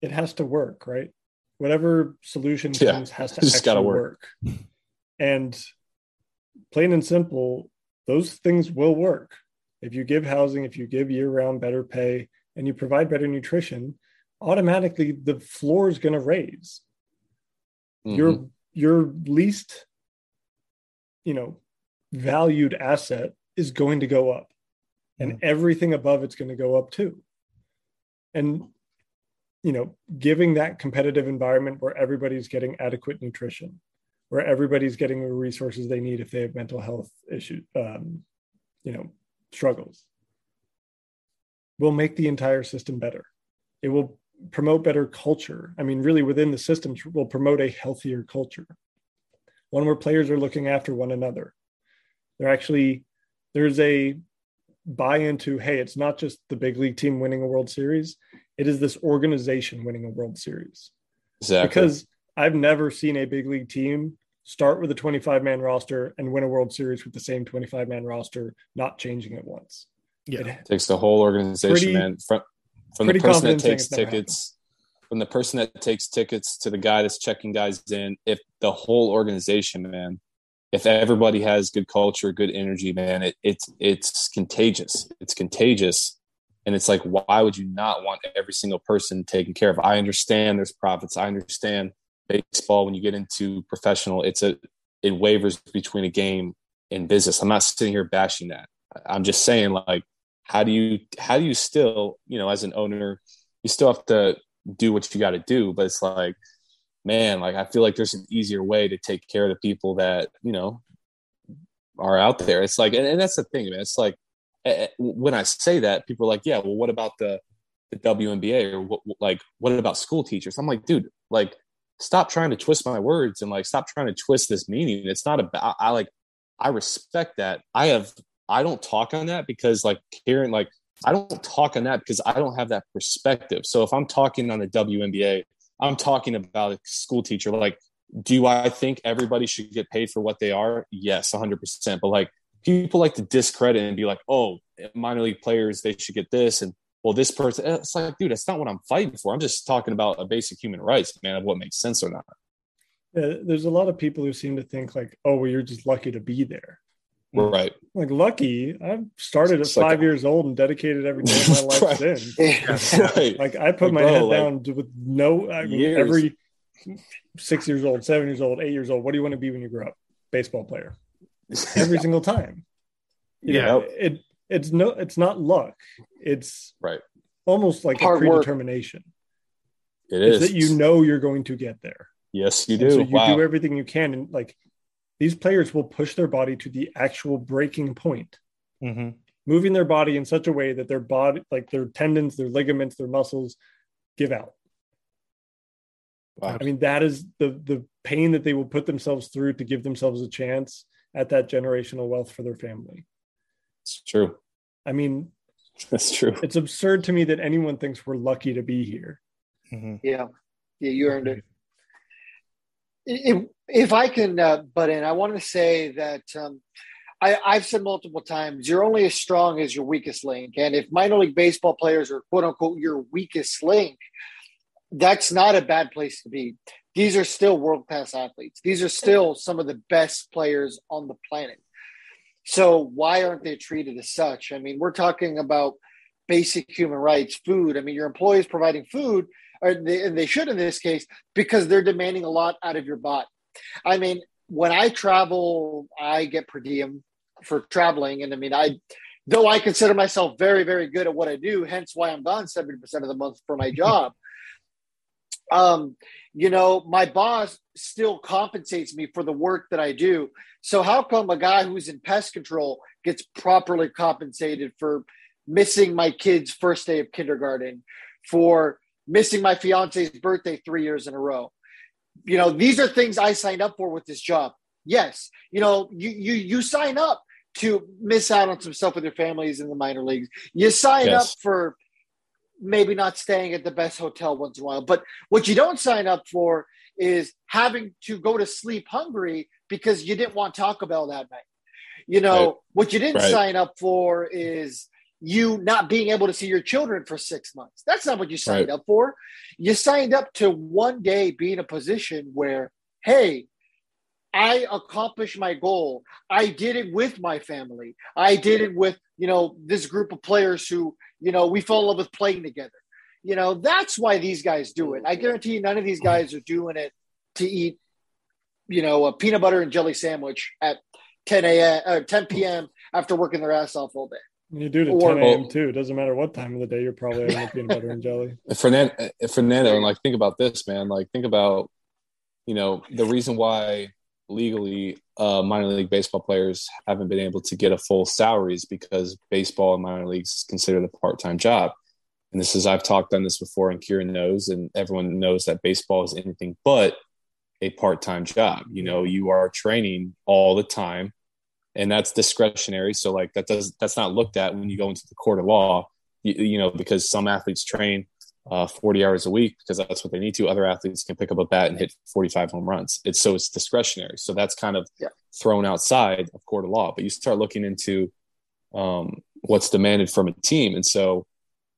it has to work, right? Whatever solution comes yeah, has to just gotta work. work. And plain and simple, those things will work. If you give housing, if you give year round better pay, and you provide better nutrition, automatically the floor is going to raise. Mm-hmm. Your your least, you know, valued asset is going to go up, and mm-hmm. everything above it's going to go up too. And you know, giving that competitive environment where everybody's getting adequate nutrition, where everybody's getting the resources they need if they have mental health issues, um, you know, struggles, will make the entire system better. It will promote better culture. I mean, really, within the systems, will promote a healthier culture, one where players are looking after one another. They're actually there's a buy into hey, it's not just the big league team winning a World Series; it is this organization winning a World Series. Exactly. Because I've never seen a big league team start with a 25 man roster and win a World Series with the same 25 man roster, not changing it once. Yeah. It, takes the whole organization, Pretty- man. From, from the person that takes it's never tickets, from the person that takes tickets to the guy that's checking guys in. If the whole organization, man, if everybody has good culture, good energy, man, it, it's it's contagious. It's contagious, and it's like, why would you not want every single person taken care of? I understand there's profits. I understand baseball when you get into professional, it's a it wavers between a game and business. I'm not sitting here bashing that. I'm just saying, like, how do you how do you still, you know, as an owner, you still have to do what you got to do, but it's like, man, like I feel like there's an easier way to take care of the people that you know are out there. It's like, and, and that's the thing, man. It's like when I say that, people are like, yeah, well, what about the the WNBA or what, like what about school teachers? I'm like, dude, like stop trying to twist my words and like stop trying to twist this meaning. It's not about I, like I respect that. I have I don't talk on that because like Kieran, like I don't talk on that because I don't have that perspective. So if I'm talking on the WNBA, I'm talking about a school teacher. Like, do I think everybody should get paid for what they are? Yes, 100%. But like people like to discredit and be like, oh, minor league players, they should get this. And well, this person, it's like, dude, that's not what I'm fighting for. I'm just talking about a basic human rights, man, of what makes sense or not. yeah, there's a lot of people who seem to think like, oh, well, you're just lucky to be there. Right. Like lucky, I've started at like five a- years old and dedicated every day of my life Right. since. right. Like I put Like, my bro, head like, down to- with no. I mean, years. every six years old, seven years old, eight years old. What do you want to be when you grow up? Baseball player. Every single time. You Yeah. know, it it's no, it's not luck. It's right. almost like Hard a work. predetermination. It It's is. that you know you're going to get there. Yes, you And do. so you wow. do everything you can, and like these players will push their body to the actual breaking point, hmm moving their body in such a way that their body, like their tendons, their ligaments, their muscles, give out. Wow. I mean, that is the the pain that they will put themselves through to give themselves a chance at that generational wealth for their family. It's true. I mean, That's true. it's absurd to me that anyone thinks we're lucky to be here. hmm Yeah, yeah, you earned it. If, if I can uh, butt in, I want to say that um, I, I've said multiple times, you're only as strong as your weakest link. And if minor league baseball players are quote unquote your weakest link, that's not a bad place to be. These are still world class athletes. These are still some of the best players on the planet. So why aren't they treated as such? I mean, we're talking about basic human rights, food. I mean, your employees providing food, uh, or they, and they should in this case, because they're demanding a lot out of your body. I mean, when I travel, I get per diem for traveling, and I mean, I though I consider myself very, very good at what I do, hence why I'm gone seventy percent of the month for my job. Um, you know, my boss still compensates me for the work that I do. So how come a guy who's in pest control gets properly compensated for missing my kid's first day of kindergarten, for missing my fiance's birthday three years in a row? You know, these are things I signed up for with this job. Yes, you know, you you you sign up to miss out on some stuff with your families in the minor leagues. You sign Yes. up for maybe not staying at the best hotel once in a while. But what you don't sign up for is having to go to sleep hungry because you didn't want Taco Bell that night. You know, Right. what you didn't Right. sign up for is you not being able to see your children for six months. That's not what you signed Right. up for. You signed up to one day be in a position where, hey, I accomplished my goal. I did it with my family. I did it with, you know, this group of players who, you know, we fell in love with playing together. You know, that's why these guys do it. I guarantee you none of these guys are doing it to eat, you know, a peanut butter and jelly sandwich at 10 a.m. or 10 p.m. after working their ass off all day. You do it at Or- 10 a.m. too. It doesn't matter what time of the day. You're probably having peanut butter and jelly. Fernando, Fernando, and like think about this, man. Like think about, you know, the reason why legally uh, minor league baseball players haven't been able to get a full salaries because baseball and minor leagues is considered a part-time job. And this is I've talked on this before, and Kieran knows, and everyone knows that baseball is anything but a part-time job. You know, you are training all the time, and that's discretionary. So like that does that's not looked at when you go into the court of law. You, you know, because some athletes train uh, 40 hours a week because that's what they need to. Other athletes can pick up a bat and hit 45 home runs. It's so it's discretionary. So that's kind of Yeah. thrown outside of court of law. But you start looking into um, what's demanded from a team, and so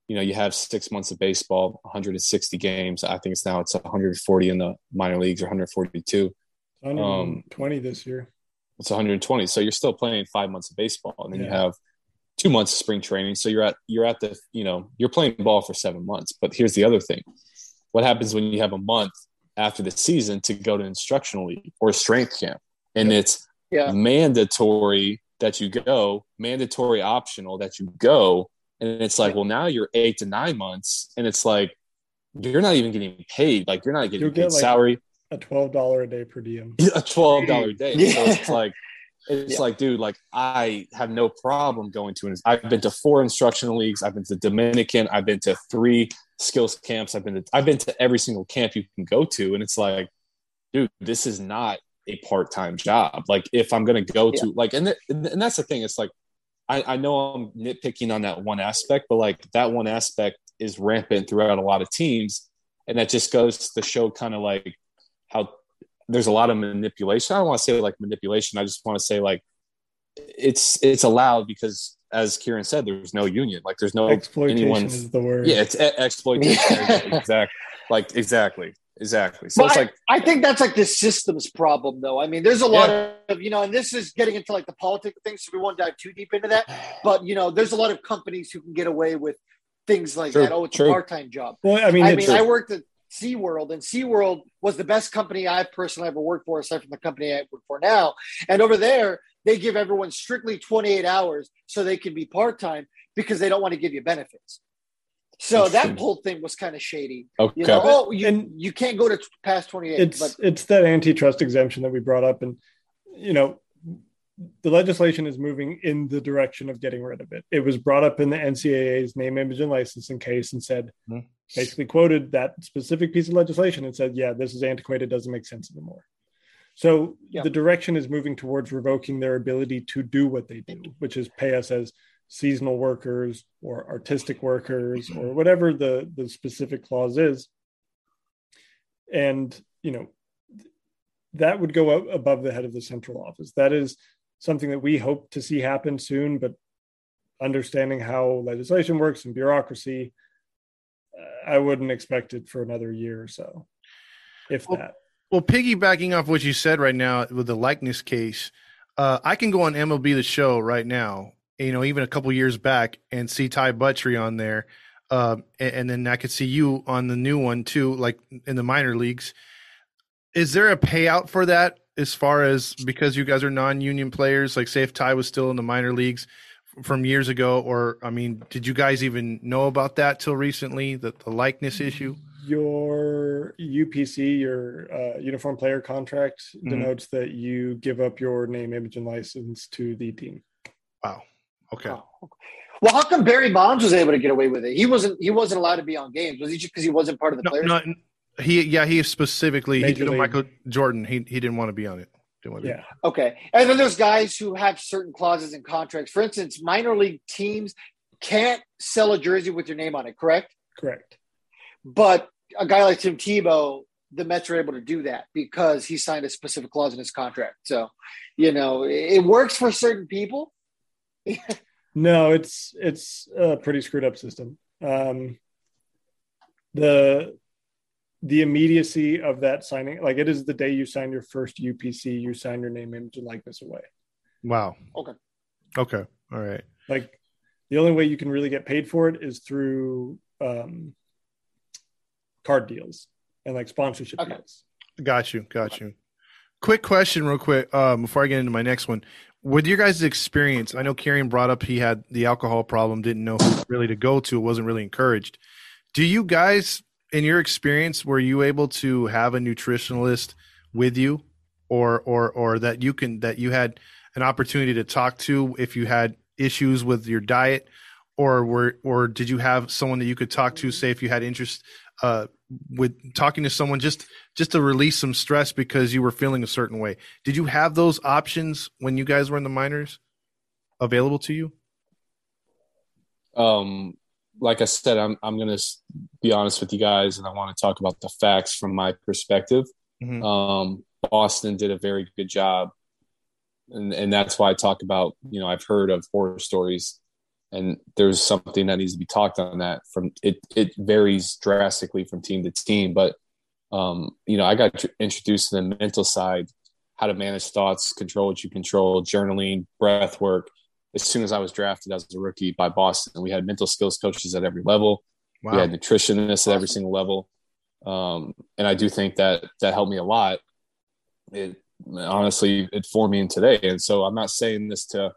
you know you have six months of baseball, 160 games. I think it's now it's 140 in the minor leagues or 142. 120 this year. It's 120. So you're still playing five months of baseball, and then you have two months of spring training. So you're at you're at the you know you're playing ball for seven months. But here's the other thing: what happens when you have a month after the season to go to instructional league or strength camp, and it's Yeah. mandatory that you go, mandatory optional that you go, and it's like, well, now you're eight to nine months, and it's like you're not even getting paid. Like you're not getting You'll paid get, like, salary A $12 a day per diem. a twelve dollar a day. So it's like it's Yeah. like, dude, like I have no problem going to. I've been to four instructional leagues. I've been to Dominican. I've been to three skills camps. I've been to I've been to every single camp you can go to, and it's like, dude, this is not a part time job. Like if I'm gonna go to like, and th- and that's the thing. It's like I, I know I'm nitpicking on that one aspect, but like that one aspect is rampant throughout a lot of teams, and that just goes to show kind of like how there's a lot of manipulation. I don't want to say like manipulation. I just want to say like it's it's allowed because as Kieran said, there's no union. Like there's no Exploitation anyone. is the word. Yeah, it's e- exploitation. exactly. Like exactly, exactly. So But it's I, like I think that's like the systems problem, though. I mean, there's a lot of you know, and this is getting into like the politics thing, so we won't dive too deep into that. But you know, there's a lot of companies who can get away with things like True, that. Oh, it's true. a part-time job. Well, I mean, I it's, mean, I worked at SeaWorld, and SeaWorld was the best company I've personally ever worked for, aside from the company I work for now. And over there, they give everyone strictly 28 hours so they can be part-time because they don't want to give you benefits. So that whole thing was kind of shady. okay, You know, oh, you, And- you can't go to past 28. it's but it's that antitrust exemption that we brought up and you know the legislation is moving in the direction of getting rid of it. It was brought up in the ncaa's name image and licensing case and said Mhm. basically quoted that specific piece of legislation and said yeah this is antiquated doesn't make sense anymore. So Yeah. the direction is moving towards revoking their ability to do what they do which is pay us as seasonal workers or artistic workers or whatever the the specific clause is. And you know that would go up above the head of the central office. That is something that we hope to see happen soon but understanding how legislation works and bureaucracy uh, i wouldn't expect it for another year or so if Well, that Well, piggybacking off what you said right now with the likeness case, uh, I can go on MLB the Show right now. You know, even a couple years back, and see Ty Buttrey on there, uh, and, and then I could see you on the new one too, like in the minor leagues. Is there a payout for that as far as because you guys are non-union players? Like, say if Ty was still in the minor leagues from years ago, or I mean, did you guys even know about that till recently? The, the likeness issue. your upc your uh, uniform player contract Mhm. denotes that you give up your name image and license to the team Wow. Okay. Oh. Well, how come Barry Bonds was able to get away with it? He wasn't. He wasn't allowed to be on games. Was he just because he wasn't part of the No, players? no, he yeah he specifically he Major did a Michael Jordan. He he didn't want to be on it. Didn't want to be- yeah Okay. And then there's guys who have certain clauses in contracts. For instance, minor league teams can't sell a jersey with your name on it. Correct. correct But a guy like Tim Tebow, the Mets are able to do that because he signed a specific clause in his contract. So, you know, it it works for certain people. No, it's it's a pretty screwed up system. Um, the the immediacy of that signing, like it is the day you sign your first UPC, you sign your name, image, and likeness away. Wow. Okay. Okay. All right. Like the only way you can really get paid for it is through um, card deals and like sponsorship Okay. deals. Got you. Got you. Quick question, real quick, um, before I get into my next one. with your guys' experience, I know Kieran brought up he had the alcohol problem, didn't know who really to go to, wasn't really encouraged. Do you guys, in your experience, were you able to have a nutritionalist with you, or or or that you can that you had an opportunity to talk to if you had issues with your diet, or were or did you have someone that you could talk to, say if you had interest uh, with talking to someone just just to release some stress because you were feeling a certain way. Did you have those options when you guys were in the minors available to you? Um, like I said, I'm I'm gonna be honest with you guys, and I want to talk about the facts from my perspective. Mm-hmm. Um, Boston did a very good job, and and that's why I talk about you know I've heard of horror stories and there's something that needs to be talked on that from it it varies drastically from team to team but um, you know i got introduced to the mental side how to manage thoughts control what you control journaling breath work as soon as i was drafted as a rookie by boston we had mental skills coaches at every level. Wow. we had nutritionists at every single level. Um, and i do think that that helped me a lot. It honestly it formed me in today. And so i'm not saying this to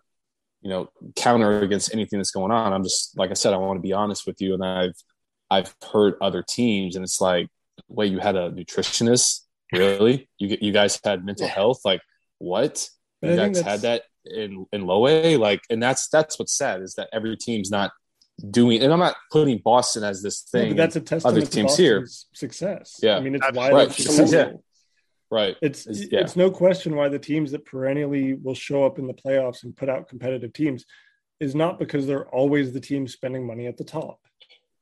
you know counter against anything that's going on. I'm just like i said i want to be honest with you and i've i've heard other teams and it's like wait you had a nutritionist? Really? You you guys had mental health? Like what? You guys had that in in low a like and that's that's what's sad is that every team's not doing and i'm not putting boston as this thing no, that's a testament other teams here success yeah i mean it's why right. yeah. Right. It's it's, yeah. it's no question why the teams that perennially will show up in the playoffs and put out competitive teams is not because they're always the teams spending money at the top.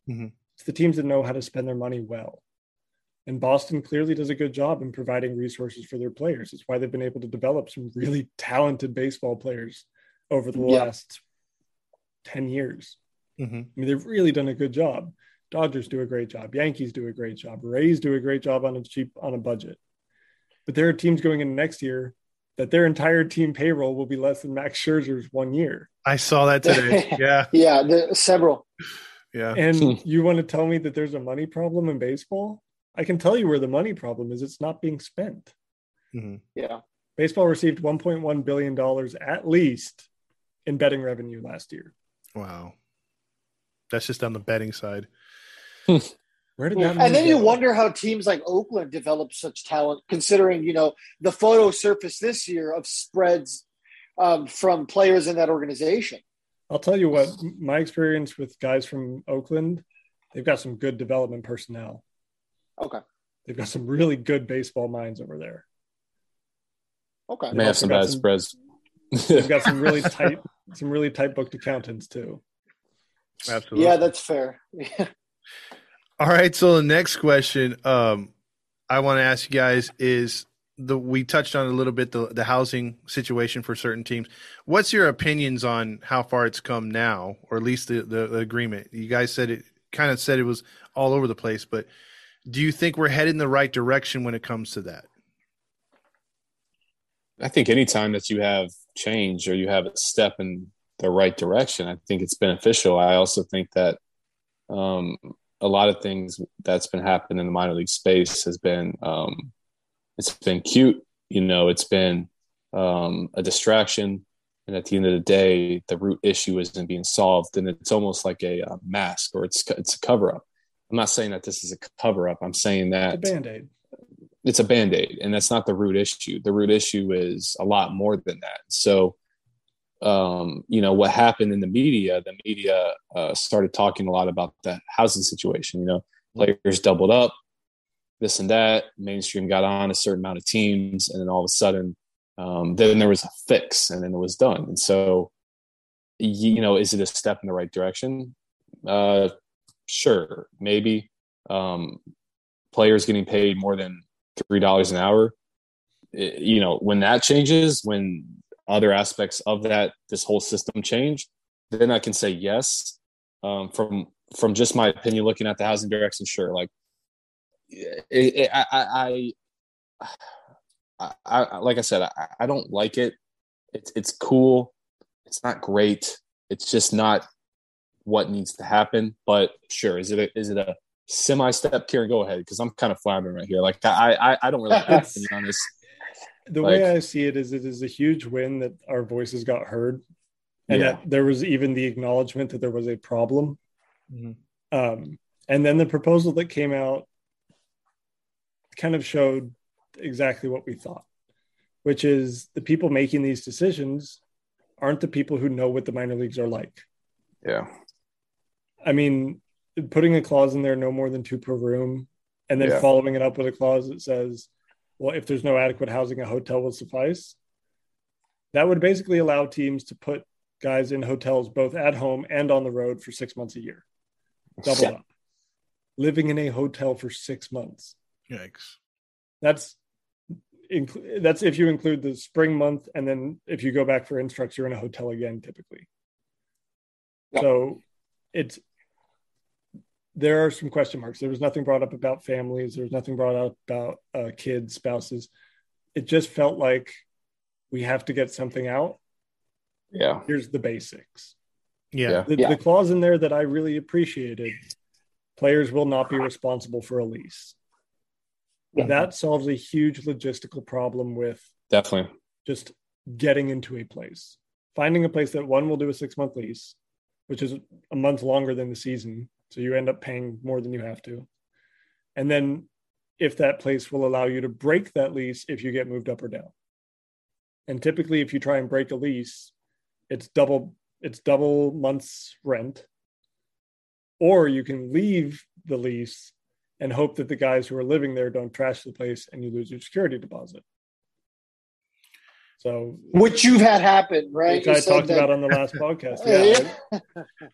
Mm-hmm. It's the teams that know how to spend their money well. And Boston clearly does a good job in providing resources for their players. It's why they've been able to develop some really talented baseball players over the yeah. last 10 years. Mm-hmm. I mean, they've really done a good job. Dodgers do a great job. Yankees do a great job. Rays do a great job on a cheap on a budget. But there are teams going into next year that their entire team payroll will be less than Max Scherzer's one year. I saw that today. Yeah. yeah, the, several. Yeah. And you want to tell me that there's a money problem in baseball? I can tell you where the money problem is. It's not being spent. Mm-hmm. Yeah. Baseball received 1.1 billion dollars at least in betting revenue last year. Wow. That's just on the betting side. Where did that? And then go? you wonder how teams like Oakland develop such talent, considering you know the photo surface this year of spreads um, from players in that organization. I'll tell you what, my experience with guys from Oakland, they've got some good development personnel. Okay. They've got some really good baseball minds over there. Okay. May have some bad some, spreads. they've got some really tight, some really tight booked accountants too. Absolutely. Yeah, that's fair. All right. So the next question um, I want to ask you guys is the we touched on a little bit the the housing situation for certain teams. What's your opinions on how far it's come now, or at least the, the, the agreement? You guys said it kind of said it was all over the place, but do you think we're headed in the right direction when it comes to that? I think anytime that you have change or you have a step in the right direction, I think it's beneficial. I also think that um, a lot of things that's been happening in the minor league space has been um, it's been cute you know it's been um, a distraction and at the end of the day the root issue isn't being solved and it's almost like a, a mask or it's it's a cover up i'm not saying that this is a cover up i'm saying that it's a band-aid. It's a band-aid and that's not the root issue. The root issue is a lot more than that. So um, you know what happened in the media the media uh, started talking a lot about the housing situation you know players doubled up this and that mainstream got on a certain amount of teams and then all of a sudden um, then there was a fix and then it was done. And so you know is it a step in the right direction? Uh, sure maybe um, players getting paid more than three dollars an hour it, you know when that changes when other aspects of that this whole system change, then I can say yes. Um, from from just my opinion, looking at the housing direction, sure. Like, it, it, I, I, I, I, like I said, I, I don't like it. It's it's cool. It's not great. It's just not what needs to happen. But sure, is it a, is it a semi step? Kieran, go ahead because I'm kind of floundering right here. Like I I, I don't really have an opinion on this. the Like- way I see it is it is a huge win that our voices got heard and Yeah. that there was even the acknowledgement that there was a problem. Mhm. Um, and then the proposal that came out kind of showed exactly what we thought, which is the people making these decisions aren't the people who know what the minor leagues are like. Yeah. I mean, putting a clause in there, no more than two per room, and then Yeah. following it up with a clause that says, well, if there's no adequate housing, a hotel will suffice. That would basically allow teams to put guys in hotels both at home and on the road for six months a year. Double Yeah. up. Living in a hotel for six months. Yikes. That's incl- that's if you include the spring month, and then if you go back for instructs, you're in a hotel again typically. Yep. So it's there are some question marks. There was nothing brought up about families. There was nothing brought up about uh, kids, spouses. It just felt like we have to get something out. Yeah. Here's the basics. Yeah. Yeah. The, Yeah. the clause in there that I really appreciated: players will not be responsible for a lease. Yeah. That solves a huge logistical problem with Definitely. just getting into a place, finding a place that one will do a six month lease, which is a month longer than the season. So you end up paying more than you have to. And then if that place will allow you to break that lease if you get moved up or down. And typically if you try and break a lease, it's double it's double months rent. Or you can leave the lease and hope that the guys who are living there don't trash the place and you lose your security deposit. So Which you've had happen, right? which You I talked that- about on the last podcast. Yeah, Yeah.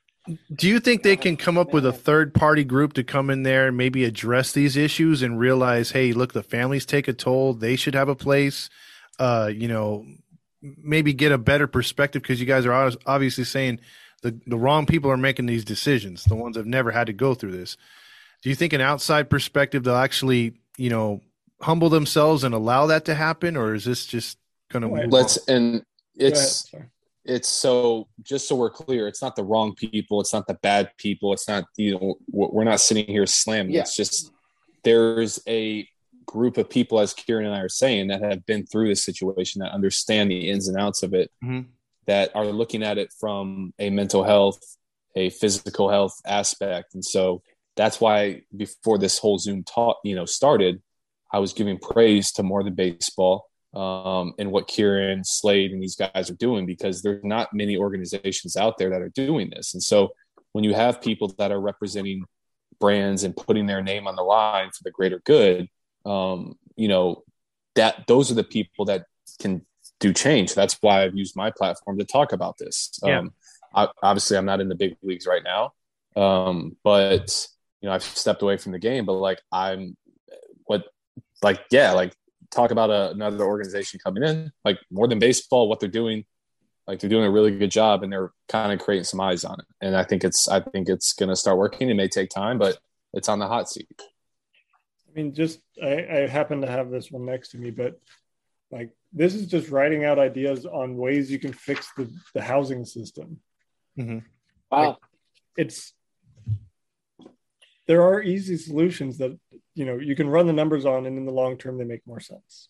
Do you think they can come up with a third party group to come in there and maybe address these issues and realize, hey, look, the families take a toll. They should have a place. Uh, you know, maybe get a better perspective because you guys are obviously saying the, the wrong people are making these decisions, the ones that have never had to go through this. Do you think an outside perspective they'll actually, you know, humble themselves and allow that to happen, or is this just going to Let's and Go ahead. it's Sorry. It's so just so we're clear, it's not the wrong people, it's not the bad people, it's not you know we're not sitting here slamming. Yeah. It's just there's a group of people, as Kieran and I are saying, that have been through this situation that understand the ins and outs of it, Mhm. that are looking at it from a mental health, a physical health aspect, and so that's why before this whole Zoom talk, you know, started, I was giving praise to more than baseball um, and what Kieran, Slade, and these guys are doing because there's not many organizations out there that are doing this. And so when you have people that are representing brands and putting their name on the line for the greater good, um, you know, that those are the people that can do change. That's why I've used my platform to talk about this. Yeah. Um, I, obviously, I'm not in the big leagues right now, um, but you know, I've stepped away from the game. But like, I'm what, like, yeah, like talk about a, another organization coming in, like more than baseball, what they're doing. Like they're doing a really good job, and they're kind of creating some eyes on it. And I think it's, I think it's going to start working. It may take time, but it's on the hot seat. I mean, just I, I happen to have this one next to me, but like this is just writing out ideas on ways you can fix the, the housing system. Mm-hmm. Wow. It's there are easy solutions that you know you can run the numbers on, and in the long term they make more sense.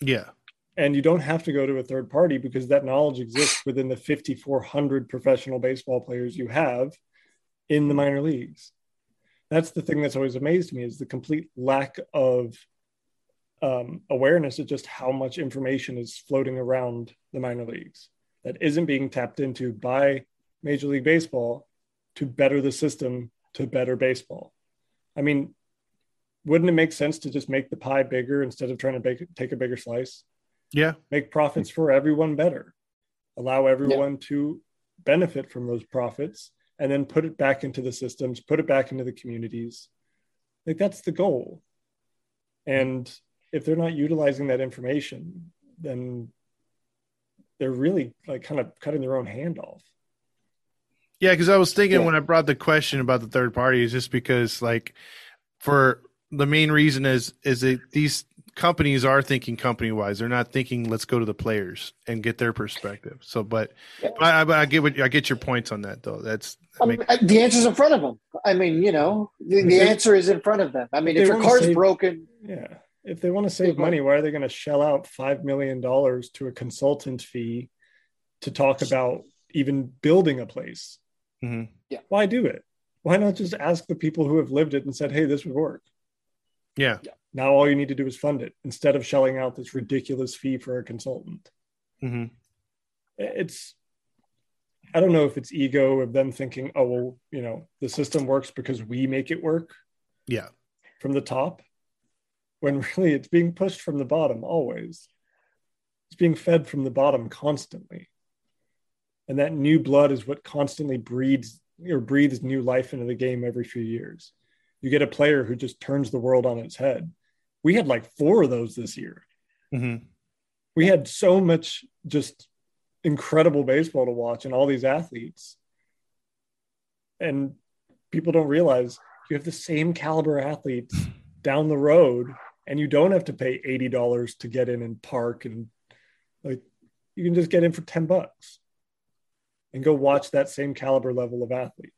Yeah. And you don't have to go to a third party because that knowledge exists within the 5,400 professional baseball players you have in the minor leagues. That's the thing that's always amazed me is the complete lack of um, awareness of just how much information is floating around the minor leagues that isn't being tapped into by Major League Baseball to better the system to better baseball. I mean, wouldn't it make sense to just make the pie bigger instead of trying to bake, take a bigger slice? Yeah. make profits for everyone better, allow everyone to benefit from those profits, and then put it back into the systems, put it back into the communities. Like that's the goal. And if they're not utilizing that information, then they're really like kind of cutting their own hand off. Yeah, because I was thinking Yeah. when I brought the question about the third party is just because like for the main reason is is that these companies are thinking company wise. They're not thinking let's go to the players and get their perspective. So, but, Yeah. but I, I get what I get your points on that though. That's that I mean, uh, the answer's in front of them. I mean, you know, the, the They- answer is in front of them. I mean, if your car's save- broken, Yeah. if they want to save money, why are they going to shell out $5 million to a consultant fee to talk about even building a place? Mm-hmm. Yeah. Why do it? Why not just ask the people who have lived it and said, hey, this would work? Yeah. Now all you need to do is fund it instead of shelling out this ridiculous fee for a consultant. Mm-hmm. It's, I don't know if it's ego of them thinking, oh, well, you know, the system works because we make it work Yeah. from the top, when really it's being pushed from the bottom always. It's being fed from the bottom constantly. And that new blood is what constantly breeds or breathes new life into the game every few years. You get a player who just turns the world on its head. We had like four of those this year. Mm-hmm. We had so much just incredible baseball to watch and all these athletes. And people don't realize you have the same caliber athletes down the road and you don't have to pay $80 to get in and park and like you can just get in for 10 bucks and go watch that same caliber level of athlete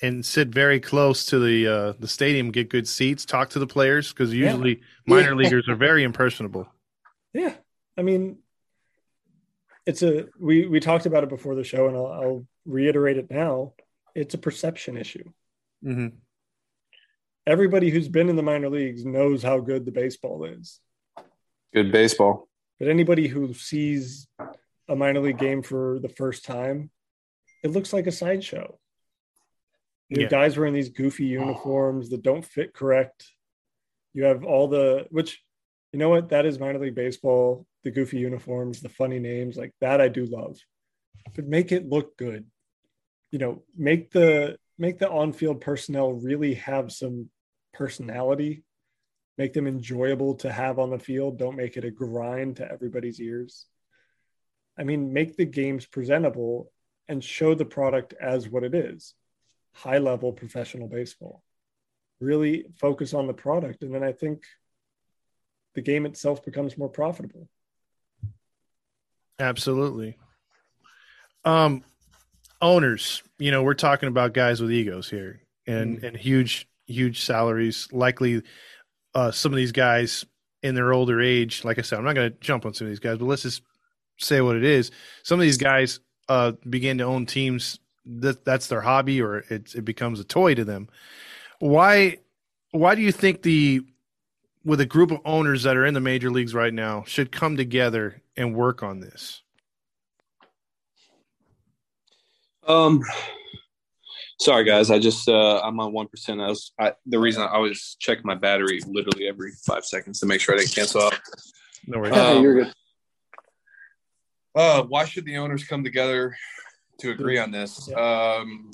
And sit very close to the uh, the stadium, get good seats, talk to the players because Yeah. usually minor Yeah. leaguers are very impersonable. yeah i mean it's a we we talked about it before the show and i'll, I'll reiterate it now it's a perception issue Mm-hmm. everybody who's been in the minor leagues knows how good the baseball is Good baseball. but anybody who sees a minor league game for the first time it looks like a sideshow you Yeah. guys wearing these goofy uniforms that don't fit correct. You have all the which you know what? That is minor league baseball the goofy uniforms the funny names like that i do love. But make it look good. You know make the make the on-field personnel really have some personality. Make them enjoyable to have on the field. Don't make it a grind to everybody's ears. I mean make the games presentable and show the product as what it is high level professional baseball really focus on the product and then i think the game itself becomes more profitable Absolutely. Um, owners, you know, we're talking about guys with egos here and and huge huge salaries. Likely, uh, some of these guys in their older age. Like I said, I'm not going to jump on some of these guys, but let's just say what it is. Some of these guys uh, begin to own teams that that's their hobby or it it becomes a toy to them. Why why do you think the with a group of owners that are in the major leagues right now should come together and work on this? Um, sorry guys, I just uh, I'm on one percent. I was I, the reason I was checking my battery literally every five seconds to make sure I didn't cancel out. No worries. Yeah, you're good. Uh, why should the owners come together to agree on this? Um,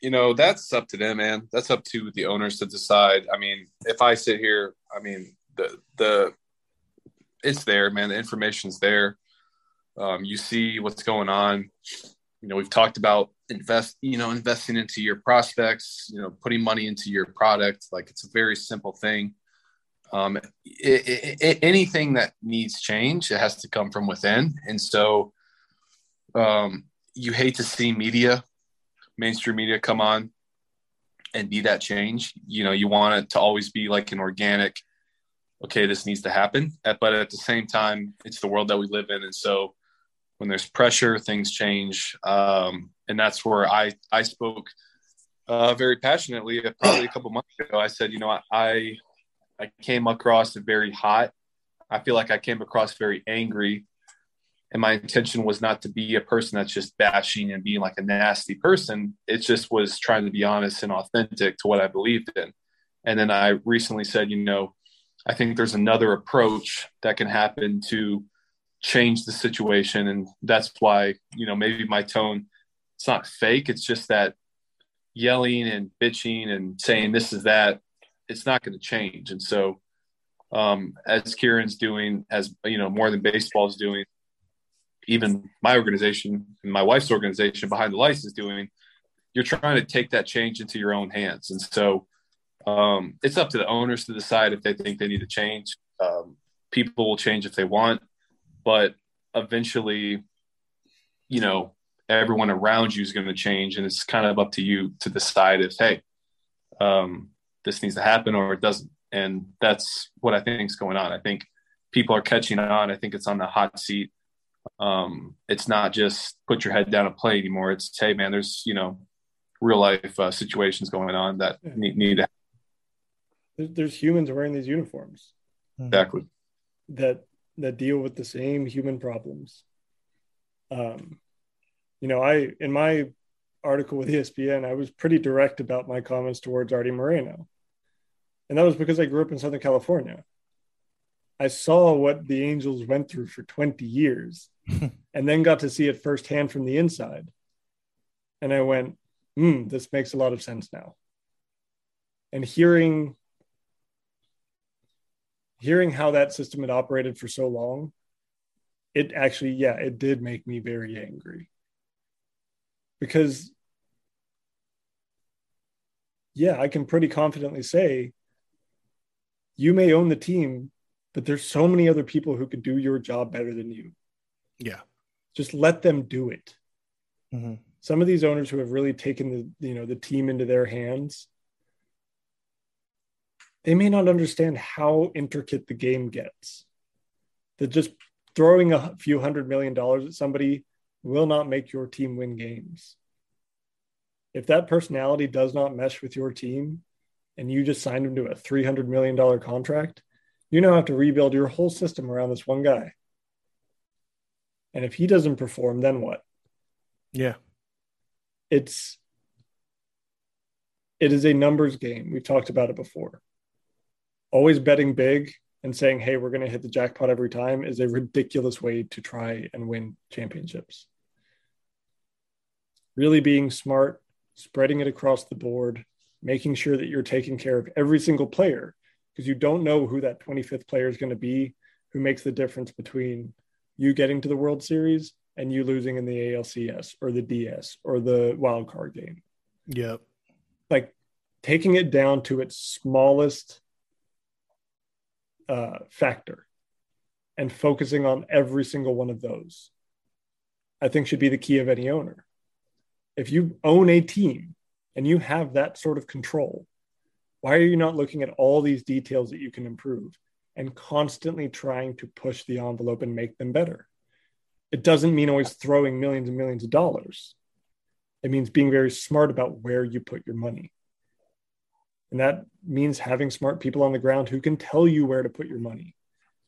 you know, that's up to them, man. That's up to the owners to decide. I mean, if I sit here, I mean, the the it's there, man. The information's there. Um, you see what's going on. You know, we've talked about invest, you know, investing into your prospects. You know, putting money into your product. Like it's a very simple thing. Um, it, it, it, anything that needs change, it has to come from within. And so, um, you hate to see media, mainstream media, come on and be that change. You know, you want it to always be like an organic. Okay, this needs to happen, but at the same time, it's the world that we live in, and so when there's pressure, things change, um, and that's where I I spoke uh, very passionately. Probably a couple months ago, I said, you know, I I came across very hot. I feel like I came across very angry. And my intention was not to be a person that's just bashing and being like a nasty person. It just was trying to be honest and authentic to what I believed in. And then I recently said, you know, I think there's another approach that can happen to change the situation. And that's why, you know, maybe my tone, it's not fake. It's just that yelling and bitching and saying this is that it's not going to change. And so, um, as Kieran's doing, as you know, more than baseball is doing, even my organization and my wife's organization behind the lights is doing, you're trying to take that change into your own hands. And so, um, it's up to the owners to decide if they think they need to change. Um, people will change if they want, but eventually, you know, everyone around you is going to change, and it's kind of up to you to decide if, hey, um, this needs to happen or it doesn't. and that's what I think is going on. I think people are catching on. I think it's on the hot seat. Um, it's not just put your head down and play anymore. It's hey man, there's you know real life uh, situations going on that yeah. need, need to. There's humans wearing these uniforms. Exactly. That that deal with the same human problems. Um, you know, I in my article with ESPN, I was pretty direct about my comments towards Arte Moreno. And that was because I grew up in Southern California. I saw what the Angels went through for 20 years and then got to see it firsthand from the inside. And I went, hmm, this makes a lot of sense now. And hearing hearing how that system had operated for so long, it actually, yeah, it did make me very angry. Because yeah, I can pretty confidently say you may own the team, but there's so many other people who could do your job better than you. Yeah. Just let them do it. Mm-hmm. Some of these owners who have really taken the you know the team into their hands, they may not understand how intricate the game gets. That just throwing a few hundred million dollars at somebody will not make your team win games if that personality does not mesh with your team and you just signed him to a $300 million contract, you now have to rebuild your whole system around this one guy. And if he doesn't perform, then what? Yeah. It's it is a numbers game. We've talked about it before. Always betting big and saying, "Hey, we're going to hit the jackpot every time" is a ridiculous way to try and win championships. Really being smart spreading it across the board, making sure that you're taking care of every single player because you don't know who that 25th player is going to be who makes the difference between you getting to the World Series and you losing in the ALCS or the DS or the wild card game. Yep. Like taking it down to its smallest uh, factor and focusing on every single one of those, I think should be the key of any owner if you own a team and you have that sort of control, why are you not looking at all these details that you can improve and constantly trying to push the envelope and make them better? It doesn't mean always throwing millions and millions of dollars. It means being very smart about where you put your money. And that means having smart people on the ground who can tell you where to put your money.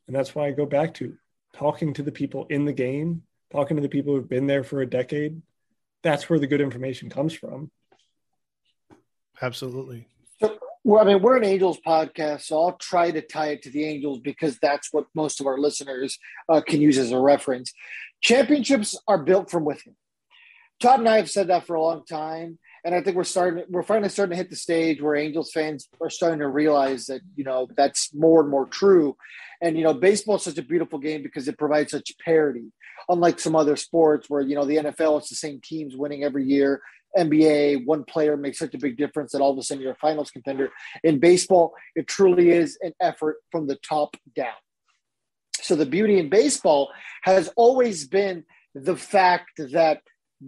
And that's why I go back to talking to the people in the game, talking to the people who've been there for a decade, that's where the good information comes from. Absolutely. Well, I mean, we're an Angels podcast, so I'll try to tie it to the Angels because that's what most of our listeners uh, can use as a reference. Championships are built from within. Todd and I have said that for a long time, and I think we're starting. We're finally starting to hit the stage where Angels fans are starting to realize that you know that's more and more true. And you know, baseball is such a beautiful game because it provides such parity unlike some other sports where you know the NFL it's the same teams winning every year. NBA, one player makes such a big difference that all of a sudden you're a finals contender. In baseball, it truly is an effort from the top down. So the beauty in baseball has always been the fact that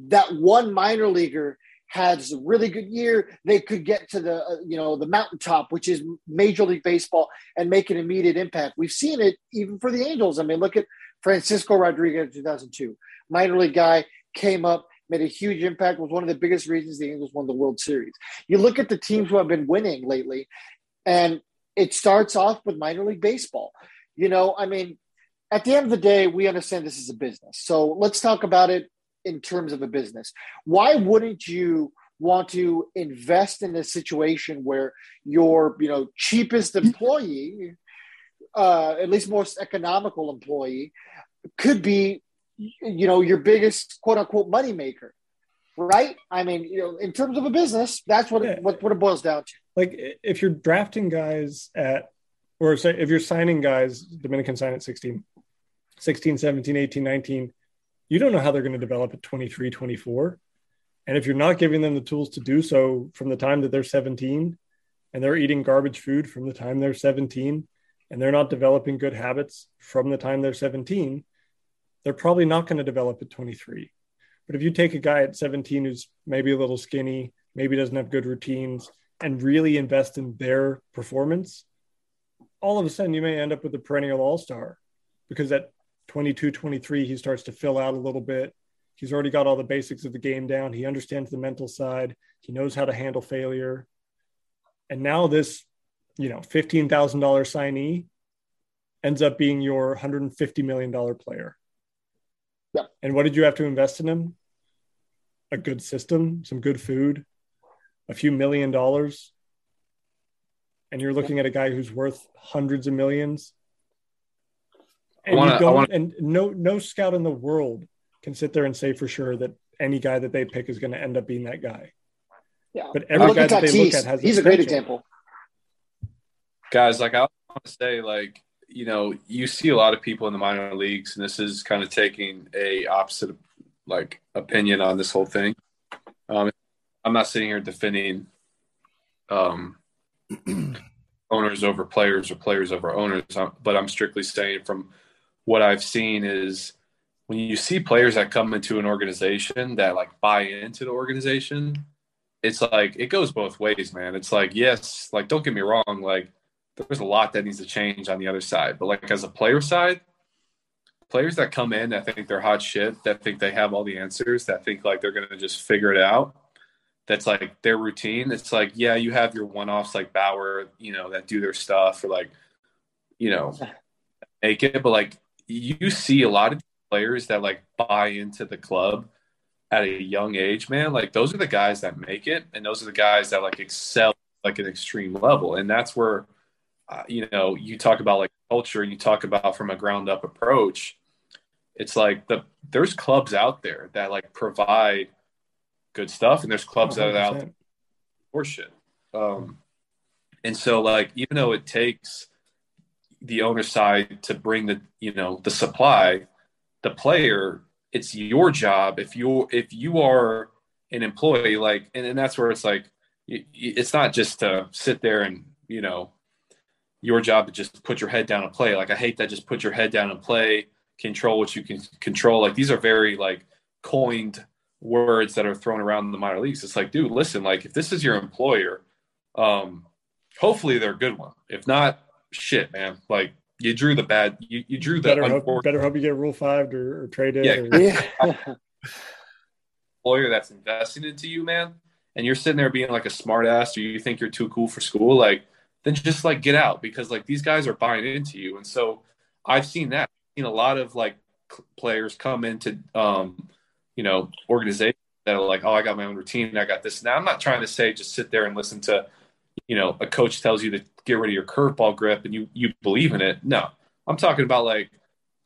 that one minor leaguer has a really good year, they could get to the uh, you know the mountaintop, which is Major League Baseball, and make an immediate impact. We've seen it even for the Angels. I mean, look at Francisco Rodriguez, in 2002, minor league guy, came up, made a huge impact, was one of the biggest reasons the Angels won the World Series. You look at the teams who have been winning lately, and it starts off with minor league baseball. You know, I mean, at the end of the day, we understand this is a business. So let's talk about it in terms of a business. Why wouldn't you want to invest in a situation where your, you know, cheapest employee uh, at least most economical employee could be you know your biggest quote unquote money maker right? I mean you know in terms of a business that's what, it, what, what it boils down to. Like if you're drafting guys at or say if you're signing guys dominican sign at 16 16 17 18 19 you don't know how they're going to develop at 23 24 and if you're not giving them the tools to do so from the time that they're 17 and they're eating garbage food from the time they're 17 and they're not developing good habits from the time they're 17, they're probably not going to develop at 23. But if you take a guy at 17 who's maybe a little skinny, maybe doesn't have good routines, and really invest in their performance, all of a sudden you may end up with a perennial all-star because at 22 23 he starts to fill out a little bit. He's already got all the basics of the game down. He understands the mental side. He knows how to handle failure. And now this you know $15000 signee ends up being your $150 million player Yep. and what did you have to invest in him a good system some good food a few million dollars and you're looking at a guy who's worth hundreds of millions and wanna- you don't wanna- and no no scout in the world can sit there and say for sure that any guy that they pick is going to end up being that guy Yeah. But every guy at that they look at has He's a great example. guys like i want to say like you know you see a lot of people in the minor leagues and this is kind of taking a opposite like opinion on this whole thing. Um, i'm not sitting here defending um, owners over players or players over owners um, but i'm strictly saying from what i've seen is when you see players that come into an organization that like buy into the organization it's like it goes both ways man. It's like yes like don't get me wrong like there's a lot that needs to change on the other side. But like as a player side, players that come in that think they're hot shit, that think they have all the answers, that think like they're gonna just figure it out. That's like their routine. It's like, yeah, you have your one offs like Bauer, you know, that do their stuff or like, you know, make it. But like you see a lot of players that like buy into the club at a young age, man. Like those are the guys that make it, and those are the guys that like excel like an extreme level, and that's where uh, you know, you talk about like culture, you talk about from a ground up approach. It's like the there's clubs out there that like provide good stuff, and there's clubs that are out there 100%. for shit. Um, and so like even though it takes the owner side to bring the you know the supply, the player, it's your job if you if you are an employee like and, and that's where it's like it's not just to sit there and you know your job to just put your head down and play. Like I hate that just put your head down and play, control what you can control. Like these are very like coined words that are thrown around in the minor leagues. It's like, dude, listen, like if this is your employer, um, hopefully they're a good one. If not, shit, man. Like you drew the bad you, you drew the better hope, better hope you get rule five or, or traded Yeah. or, Yeah. employer that's investing into you, man, and you're sitting there being like a smart ass or you think you're too cool for school, like then just like get out because like these guys are buying into you. And so I've seen that. I've seen a lot of like players come into um, you know, organizations that are like, oh, I got my own routine, I got this. Now I'm not trying to say just sit there and listen to, you know, a coach tells you to get rid of your curveball grip and you you believe in it. No. I'm talking about like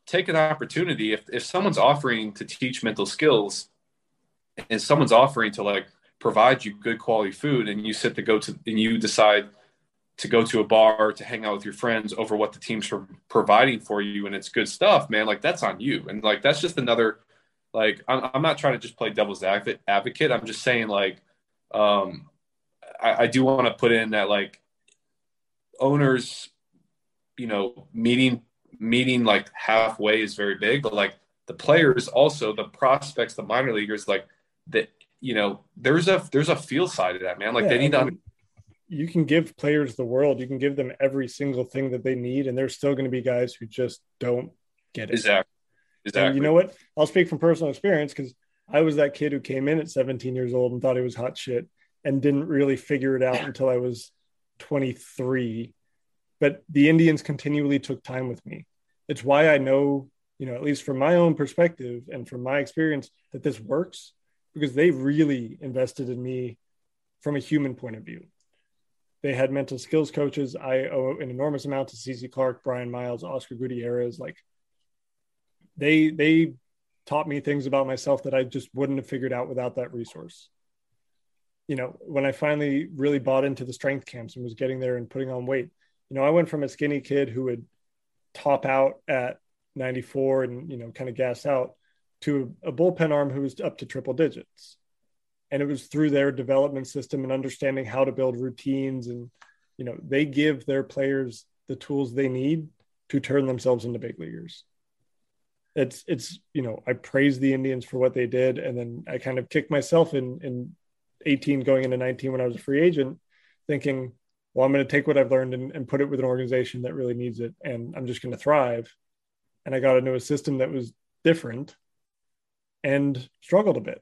take an opportunity. If if someone's offering to teach mental skills and someone's offering to like provide you good quality food and you sit to go to and you decide to go to a bar to hang out with your friends over what the team's pro- providing for you and it's good stuff man like that's on you. And like that's just another like i'm, I'm not trying to just play devil's advocate i'm just saying like um i, I do want to put in that like owners you know meeting meeting like halfway is very big but like the players also the prospects the minor leaguers like that you know there's a there's a field side of that man. Like Yeah, they need to you can give players the world you can give them every single thing that they need and there's still going to be guys who just don't get it exactly exactly And you know what? I'll speak from personal experience because I was that kid who came in at 17 years old and thought he was hot shit and didn't really figure it out until I was 23. But the Indians continually took time with me. It's why I know, you know, at least from my own perspective and from my experience, that this works because they really invested in me from a human point of view. They had mental skills coaches. I owe an enormous amount to CC Clark, Brian Miles, Oscar Gutierrez. Like they they taught me things about myself that I just wouldn't have figured out without that resource. You know, when I finally really bought into the strength camps and was getting there and putting on weight, you know, I went from a skinny kid who would top out at 94 and, you know, kind of gas out to a bullpen arm who was up to triple digits. And it was through their development system and understanding how to build routines. And, you know, they give their players the tools they need to turn themselves into big leaguers it's it's you know I praise the Indians for what they did, and then I kind of kicked myself in in 18 going into 19 when I was a free agent, thinking well, I'm going to take what I've learned and, and put it with an organization that really needs it, and I'm just going to thrive. And I got into a system that was different and struggled a bit.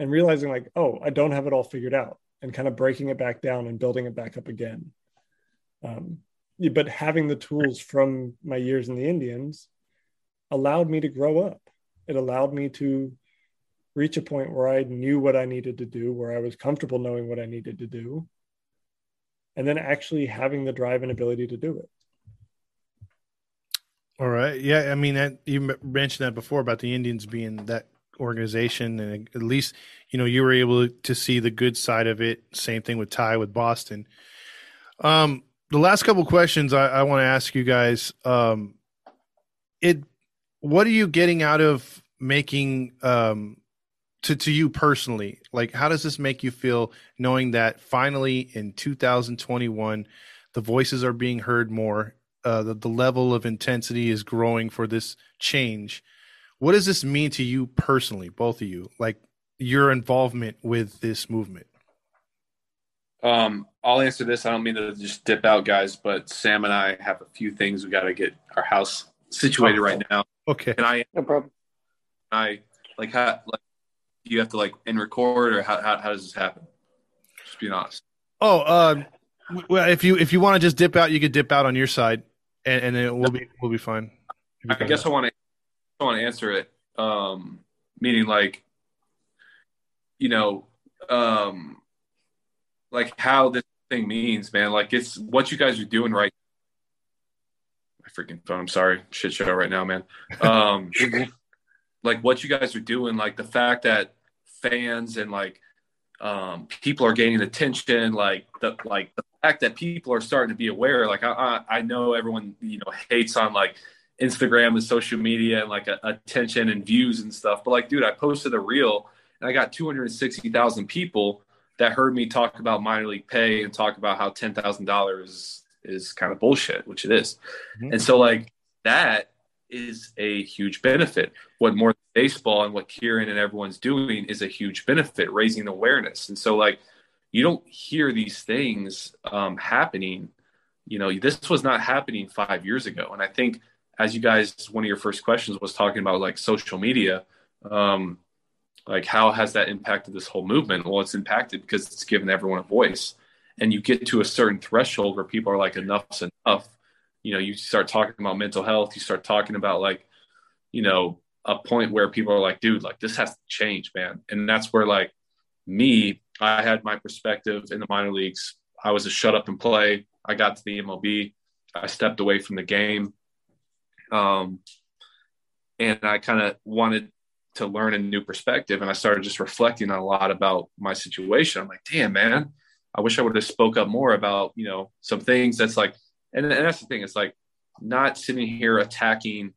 And realizing, like, oh, I don't have it all figured out, and kind of breaking it back down and building it back up again. Um, but having the tools from my years in the Indians allowed me to grow up. It allowed me to reach a point where I knew what I needed to do, where I was comfortable knowing what I needed to do, and then actually having the drive and ability to do it. All right. Yeah. I mean, you mentioned that before about the Indians being that organization, and at least you know you were able to see the good side of it. Same thing with Ty with Boston. Um, the last couple questions I, I want to ask you guys. Um, it, what are you getting out of making um, to to you personally? Like, how does this make you feel knowing that finally in 2021, the voices are being heard more, uh, the, the level of intensity is growing for this change. What does this mean to you personally, both of you? Like your involvement with this movement. Um, I'll answer this. I don't mean to just dip out, guys, but Sam and I have a few things we got to get our house situated oh, right now. Okay. And I, no problem. I like how like you have to like in record or how, how how does this happen? Just being honest. Oh, um, well, if you if you want to just dip out, you could dip out on your side, and, and then we'll be we'll be fine. I guess I want to I want to answer it. Um, meaning like, you know, um, like how this thing means, man. Like it's what you guys are doing right. My freaking phone. I'm sorry, shit show right now, man. Um, like what you guys are doing, like the fact that fans and like um, people are gaining attention, like the like the fact that people are starting to be aware. Like I, I, I know everyone you know hates on like Instagram and social media and like a, attention and views and stuff, but like, dude, I posted a reel and I got 260,000 people that heard me talk about minor league pay and talk about how ten thousand dollars is kind of bullshit, which it is. Mm-hmm. And so like that is a huge benefit. What more baseball and what Kieran and everyone's doing is a huge benefit, raising awareness. And so like you don't hear these things um, happening. You know, this was not happening five years ago. And I think as you guys, one of your first questions was talking about like social media. Um, like how has that impacted this whole movement? Well it's impacted because it's given everyone a voice. And you get to a certain threshold where people are like enough's enough. You know you start talking about mental health you start talking about like you know a point where people are like dude like this has to change man. And that's where like me i had my perspective in the minor leagues. I was a shut up and play. I got to the mlb i stepped away from the game um and i kind of wanted to learn a new perspective. And I started just reflecting a lot about my situation. I'm like, damn, man, I wish I would have spoke up more about, you know, some things that's like, and, and that's the thing. It's like not sitting here attacking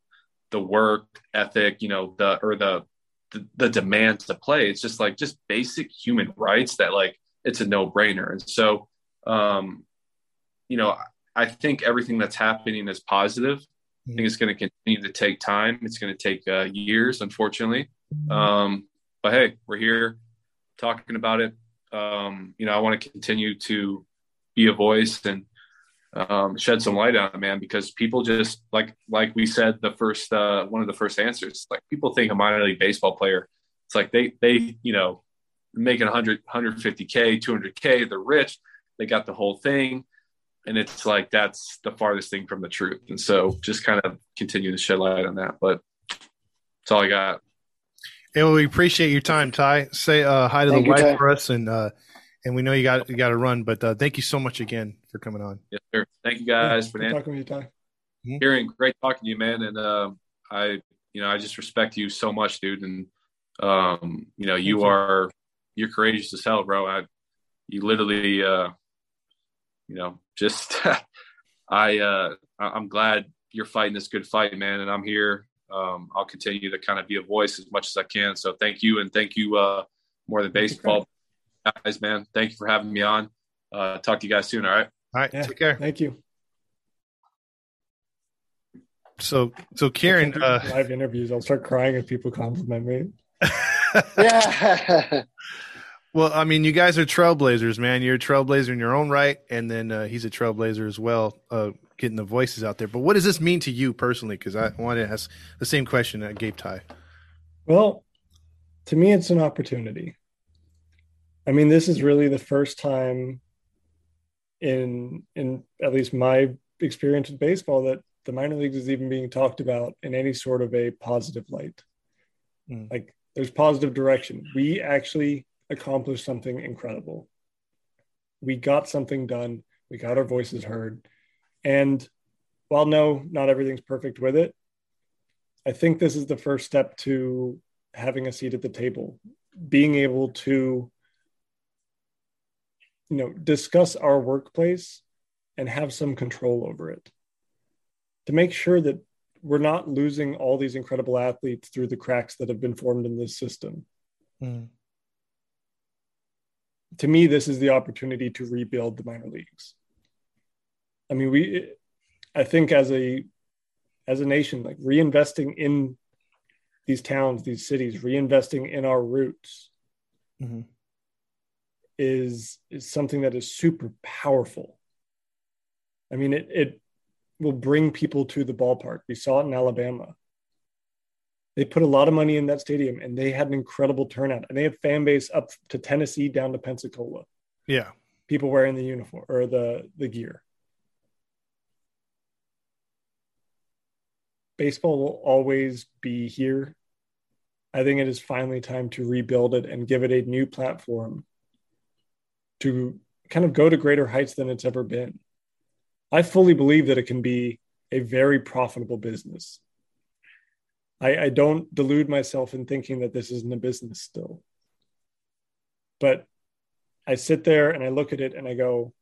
the work ethic, you know, the, or the, the, the demand to play. It's just like, just basic human rights that like, it's a no brainer. And so, um, you know, I think everything that's happening is positive. I think it's going to continue to take time. It's going to take uh, years, unfortunately. Um, but hey, we're here talking about it. Um, you know, I want to continue to be a voice and um, shed some light on it, man, because people just like like we said the first uh, one of the first answers. Like people think a minor league baseball player, it's like they they you know making 100 150k 200k they're rich they got the whole thing and it's like that's the farthest thing from the truth. And so just kind of continue to shed light on that. But that's all i got. And well, we appreciate your time ty. Say uh, hi to thank the wife Ty. for us. And uh, and we know you got you got to run but uh, thank you so much again for coming on. Yes sir. Thank you guys yeah, for talking to you ty. Mm-hmm. hearing great talking to you man. And um, i you know i just respect you so much dude. And um, you know you, you. are you're courageous as hell bro. I you literally uh you know, just I uh, I'm glad you're fighting this good fight, man, and I'm here. Um, I'll continue to kind of be a voice as much as I can. So thank you, and thank you, uh, more than baseball guys, man. Thank you for having me on. Uh, talk to you guys soon. All right. All right. Yeah, take care. Thank you. So, so Kieran, uh, live interviews, I'll start crying if people compliment me. yeah. Well, I mean, you guys are trailblazers, man. You're a trailblazer in your own right, and then uh, he's a trailblazer as well, uh, getting the voices out there. But what does this mean to you personally? Because I want to ask the same question at Gabe Ty. Well, to me, it's an opportunity. I mean, this is really the first time in in at least my experience with baseball that the minor leagues is even being talked about in any sort of a positive light. Mm. Like there's positive direction. We actually accomplished something incredible. We got something done. We got our voices heard. And while no, not everything's perfect with it, I think this is the first step to having a seat at the table, being able to, you know, discuss our workplace and have some control over it to make sure that we're not losing all these incredible athletes through the cracks that have been formed in this system. Mm. To me, this is the opportunity to rebuild the minor leagues. I mean, we, I think as a, as a nation, like reinvesting in these towns, these cities, reinvesting in our roots mm-hmm. is is something that is super powerful. I mean, it it will bring people to the ballpark. We saw it in Alabama. They put a lot of money in that stadium and they had an incredible turnout. And they have fan base up to Tennessee down to Pensacola. Yeah. People wearing the uniform or the the gear. Baseball will always be here. I think it is finally time to rebuild it and give it a new platform to kind of go to greater heights than it's ever been. I fully believe that it can be a very profitable business. I, I don't delude myself in thinking that this isn't a business still. But I sit there and I look at it and I go,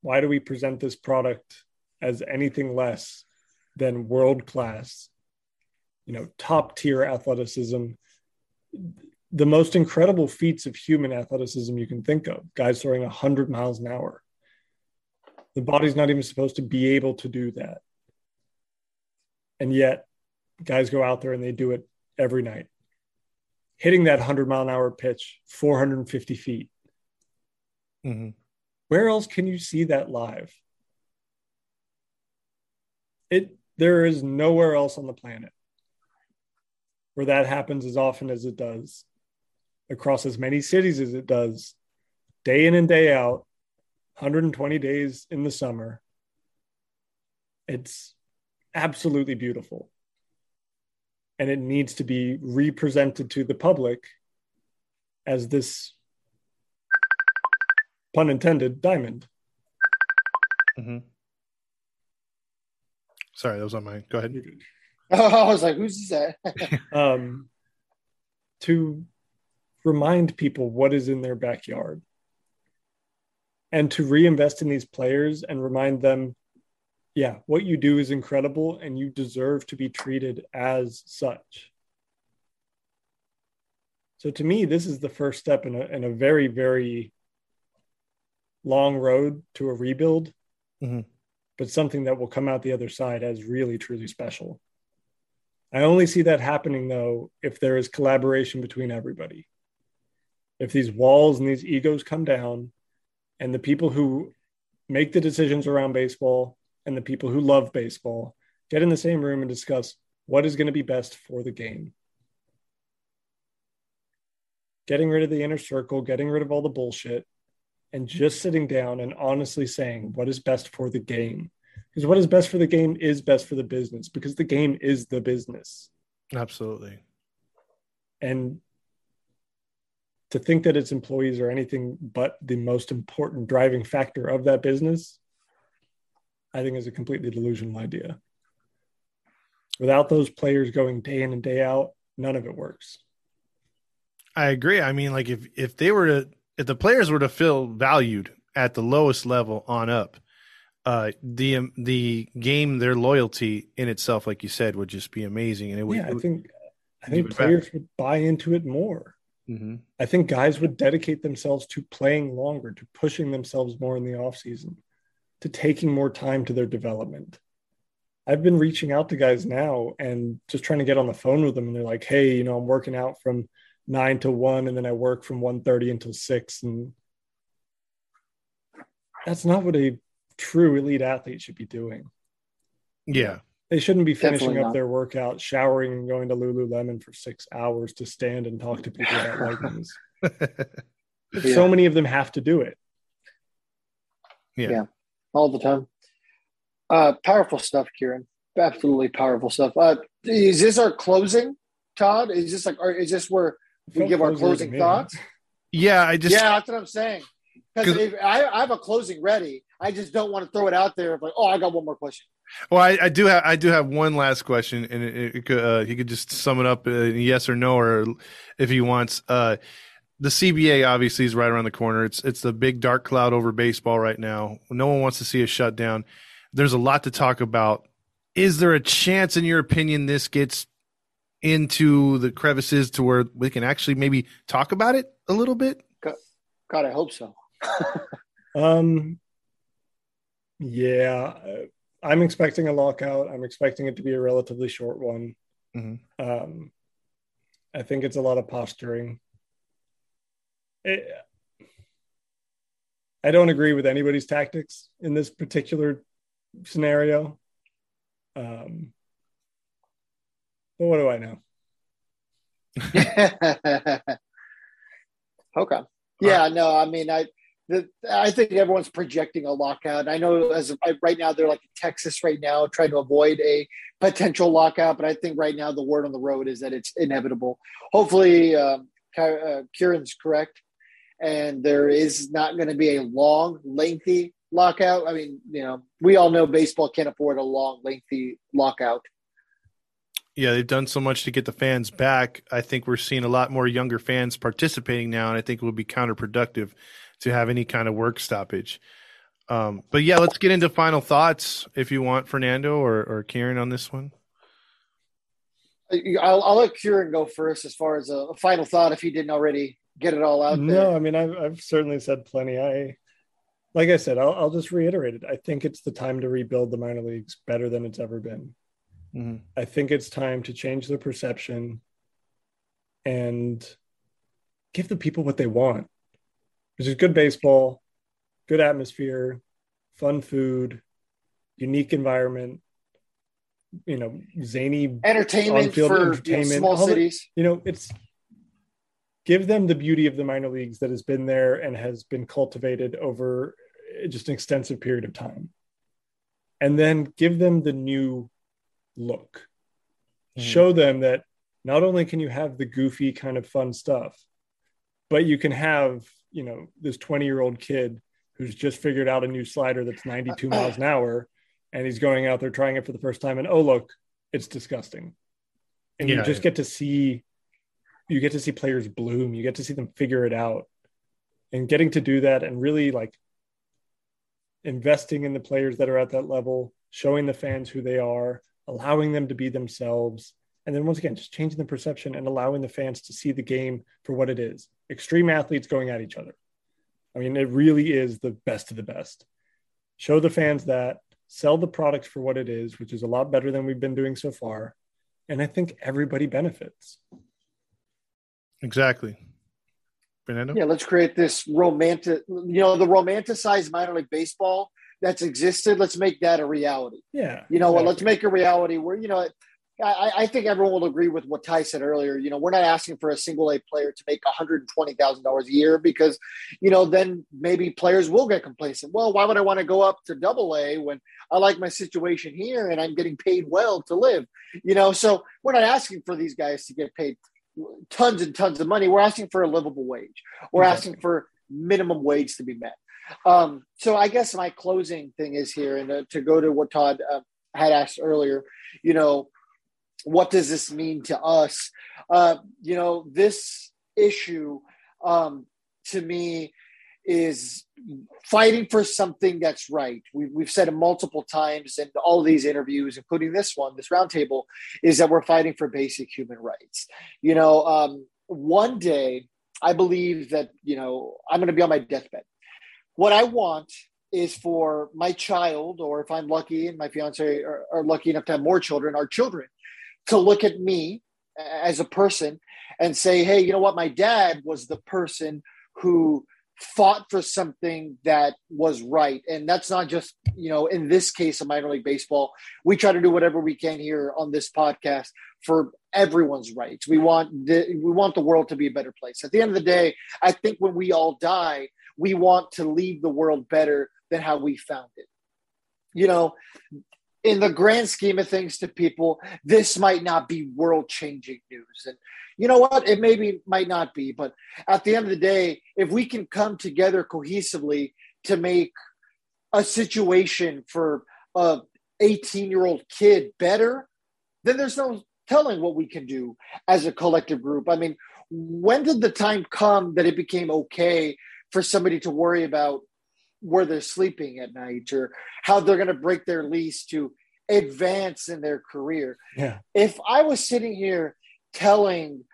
why do we present this product as anything less than world class, you know, top tier athleticism, the most incredible feats of human athleticism you can think of, guys throwing 100 miles an hour the body's not even supposed to be able to do that. And yet, guys go out there and they do it every night. Hitting that 100 mile an hour pitch, 450 feet. Mm-hmm. Where else can you see that live? It there is nowhere else on the planet where that happens as often as it does across as many cities as it does day in and day out 120 days in the summer. It's absolutely beautiful. And it needs to be represented to the public as this pun intended diamond. Mm-hmm. Sorry, that was on my. Go ahead. Oh, I was like, "Who's that?" um, to remind people what is in their backyard and to reinvest in these players and remind them yeah what you do is incredible and you deserve to be treated as such. So to me this is the first step in a, in a very very long road to a rebuild mm-hmm. but something that will come out the other side as really truly special. I only see that happening though if there is collaboration between everybody. If these walls and these egos come down and the people who make the decisions around baseball and the people who love baseball get in the same room and discuss what is going to be best for the game. Getting rid of the inner circle, getting rid of all the bullshit, and just sitting down and honestly saying what is best for the game. Because what is best for the game is best for the business, because the game is the business. Absolutely. And to think that its employees are anything but the most important driving factor of that business, I think is a completely delusional idea. Without those players going day in and day out, none of it works. I agree. I mean, like if if they were to if the players were to feel valued at the lowest level on up, uh, the um, the game, their loyalty in itself, like you said, would just be amazing, and it would. Yeah, I think I think players back. would buy into it more. Mm-hmm. I think guys would dedicate themselves to playing longer, to pushing themselves more in the off season, to taking more time to their development. I've been reaching out to guys now and just trying to get on the phone with them, and they're like, "Hey, you know, I'm working out from nine to one, and then I work from 1.30 until six. And that's not what a true elite athlete should be doing. Yeah. They shouldn't be finishing Definitely up not. their workout, showering, and going to Lululemon for six hours to stand and talk to people about leggings. Yeah. So many of them have to do it. yeah. Yeah. All the time. Uh, powerful stuff, Kieran. Absolutely powerful stuff. Uh, is this our closing, Todd? Is this like, or is this where we give our closing me. thoughts? Yeah. I just, yeah, that's what I'm saying. Because I, I have a closing ready. I just don't want to throw it out there. Like, oh, I got one more question. Well, I, I do have I do have one last question, and it, it could, uh, he could just sum it up, uh, yes or no, or if he wants. Uh, the CBA obviously is right around the corner. It's it's the big dark cloud over baseball right now. No one wants to see a shutdown. There's a lot to talk about. Is there a chance, in your opinion, this gets into the crevices to where we can actually maybe talk about it a little bit? God, I hope so. Um, yeah, uh, I'm expecting a lockout. I'm expecting it to be a relatively short one. Mhm. Um, I think it's a lot of posturing. It, I don't agree with anybody's tactics in this particular scenario. Um, but what do I know? okay. Yeah, no, I mean, I, the, I think everyone's projecting a lockout. I know as of, right now they're like Texas right now, trying to avoid a potential lockout. But I think right now the word on the road is that it's inevitable. Hopefully, um, uh, Kieran's correct, and there is not going to be a long, lengthy lockout. I mean, you know, we all know baseball can't afford a long, lengthy lockout. Yeah, they've done so much to get the fans back. I think we're seeing a lot more younger fans participating now, and I think it would be counterproductive to have any kind of work stoppage. Um, but yeah, let's get into final thoughts if you want, Fernando or, or Kieran on this one. I'll, I'll let Kieran go first as far as a, a final thought if he didn't already get it all out there. No, I mean I've I've certainly said plenty. I like I said, I'll, I'll just reiterate it. I think it's the time to rebuild the minor leagues better than it's ever been. Mhm. I think it's time to change the perception and give the people what they want, which is good baseball, good atmosphere, fun food, unique environment, you know, zany Entertainment On-field for entertainment, You know, small all the- cities. you know, it's give them the beauty of the minor leagues that has been there and has been cultivated over just an extensive period of time. And then give them the new look. Mhm. Show them that not only can you have the goofy kind of fun stuff, but you can have, you know, this 20 year old kid who's just figured out a new slider that's 92 miles an hour and he's going out there trying it for the first time and oh look it's disgusting and Yeah. you just get to see you get to see players bloom. You get to see them figure it out. And getting to do that and really like investing in the players that are at that level showing the fans who they are allowing them to be themselves and then once again just changing the perception and allowing the fans to see the game for what it is. Extreme athletes going at each other. I mean it really is the best of the best. Show the fans that sell the product for what it is which is a lot better than we've been doing so far and i think everybody benefits Exactly. Fernando? Yeah, let's create this romantic, you know, the romanticized minor league baseball that's existed. Let's make that a reality. yeah You know what? Let's make a reality where, you know, I, I think everyone will agree with what Ty said earlier. You know, we're not asking for a single A player to make $120,000 a year because, you know, then maybe players will get complacent. Well, why would I want to go up to double A when I like my situation here and I'm getting paid well to live? You know, so we're not asking for these guys to get paid tons and tons of money. We're asking for a livable wage. We're Exactly. asking for minimum wage to be met. Um, so I guess my closing thing is here, and uh, to go to what Todd uh, had asked earlier, you know, what does this mean to us? Uh, you know, this issue um, to me is fighting for something that's right. We've, we've said it multiple times in all these interviews, including this one, this roundtable, is that we're fighting for basic human rights. You know, um, one day I believe that, you know, I'm going to be on my deathbed. What I want is for my child, or if I'm lucky and my fiance are, are lucky enough to have more children, our children, to look at me as a person and say, hey, you know what? My dad was the person who fought for something that was right. And that's not just, you know, in this case of minor league baseball. We try to do whatever we can here on this podcast for everyone's rights. We want the we want the world to be a better place. At the end of the day, I think when we all die, we want to leave the world better than how we found it. You know, in the grand scheme of things to people, this might not be world changing news. And you know what? It maybe might not be, but at the end of the day, if we can come together cohesively to make a situation for a 18 year old kid better, then there's no telling what we can do as a collective group. I mean, when did the time come that it became okay for somebody to worry about where they're sleeping at night or how they're going to break their lease to advance in their career? Yeah. If I was sitting here telling,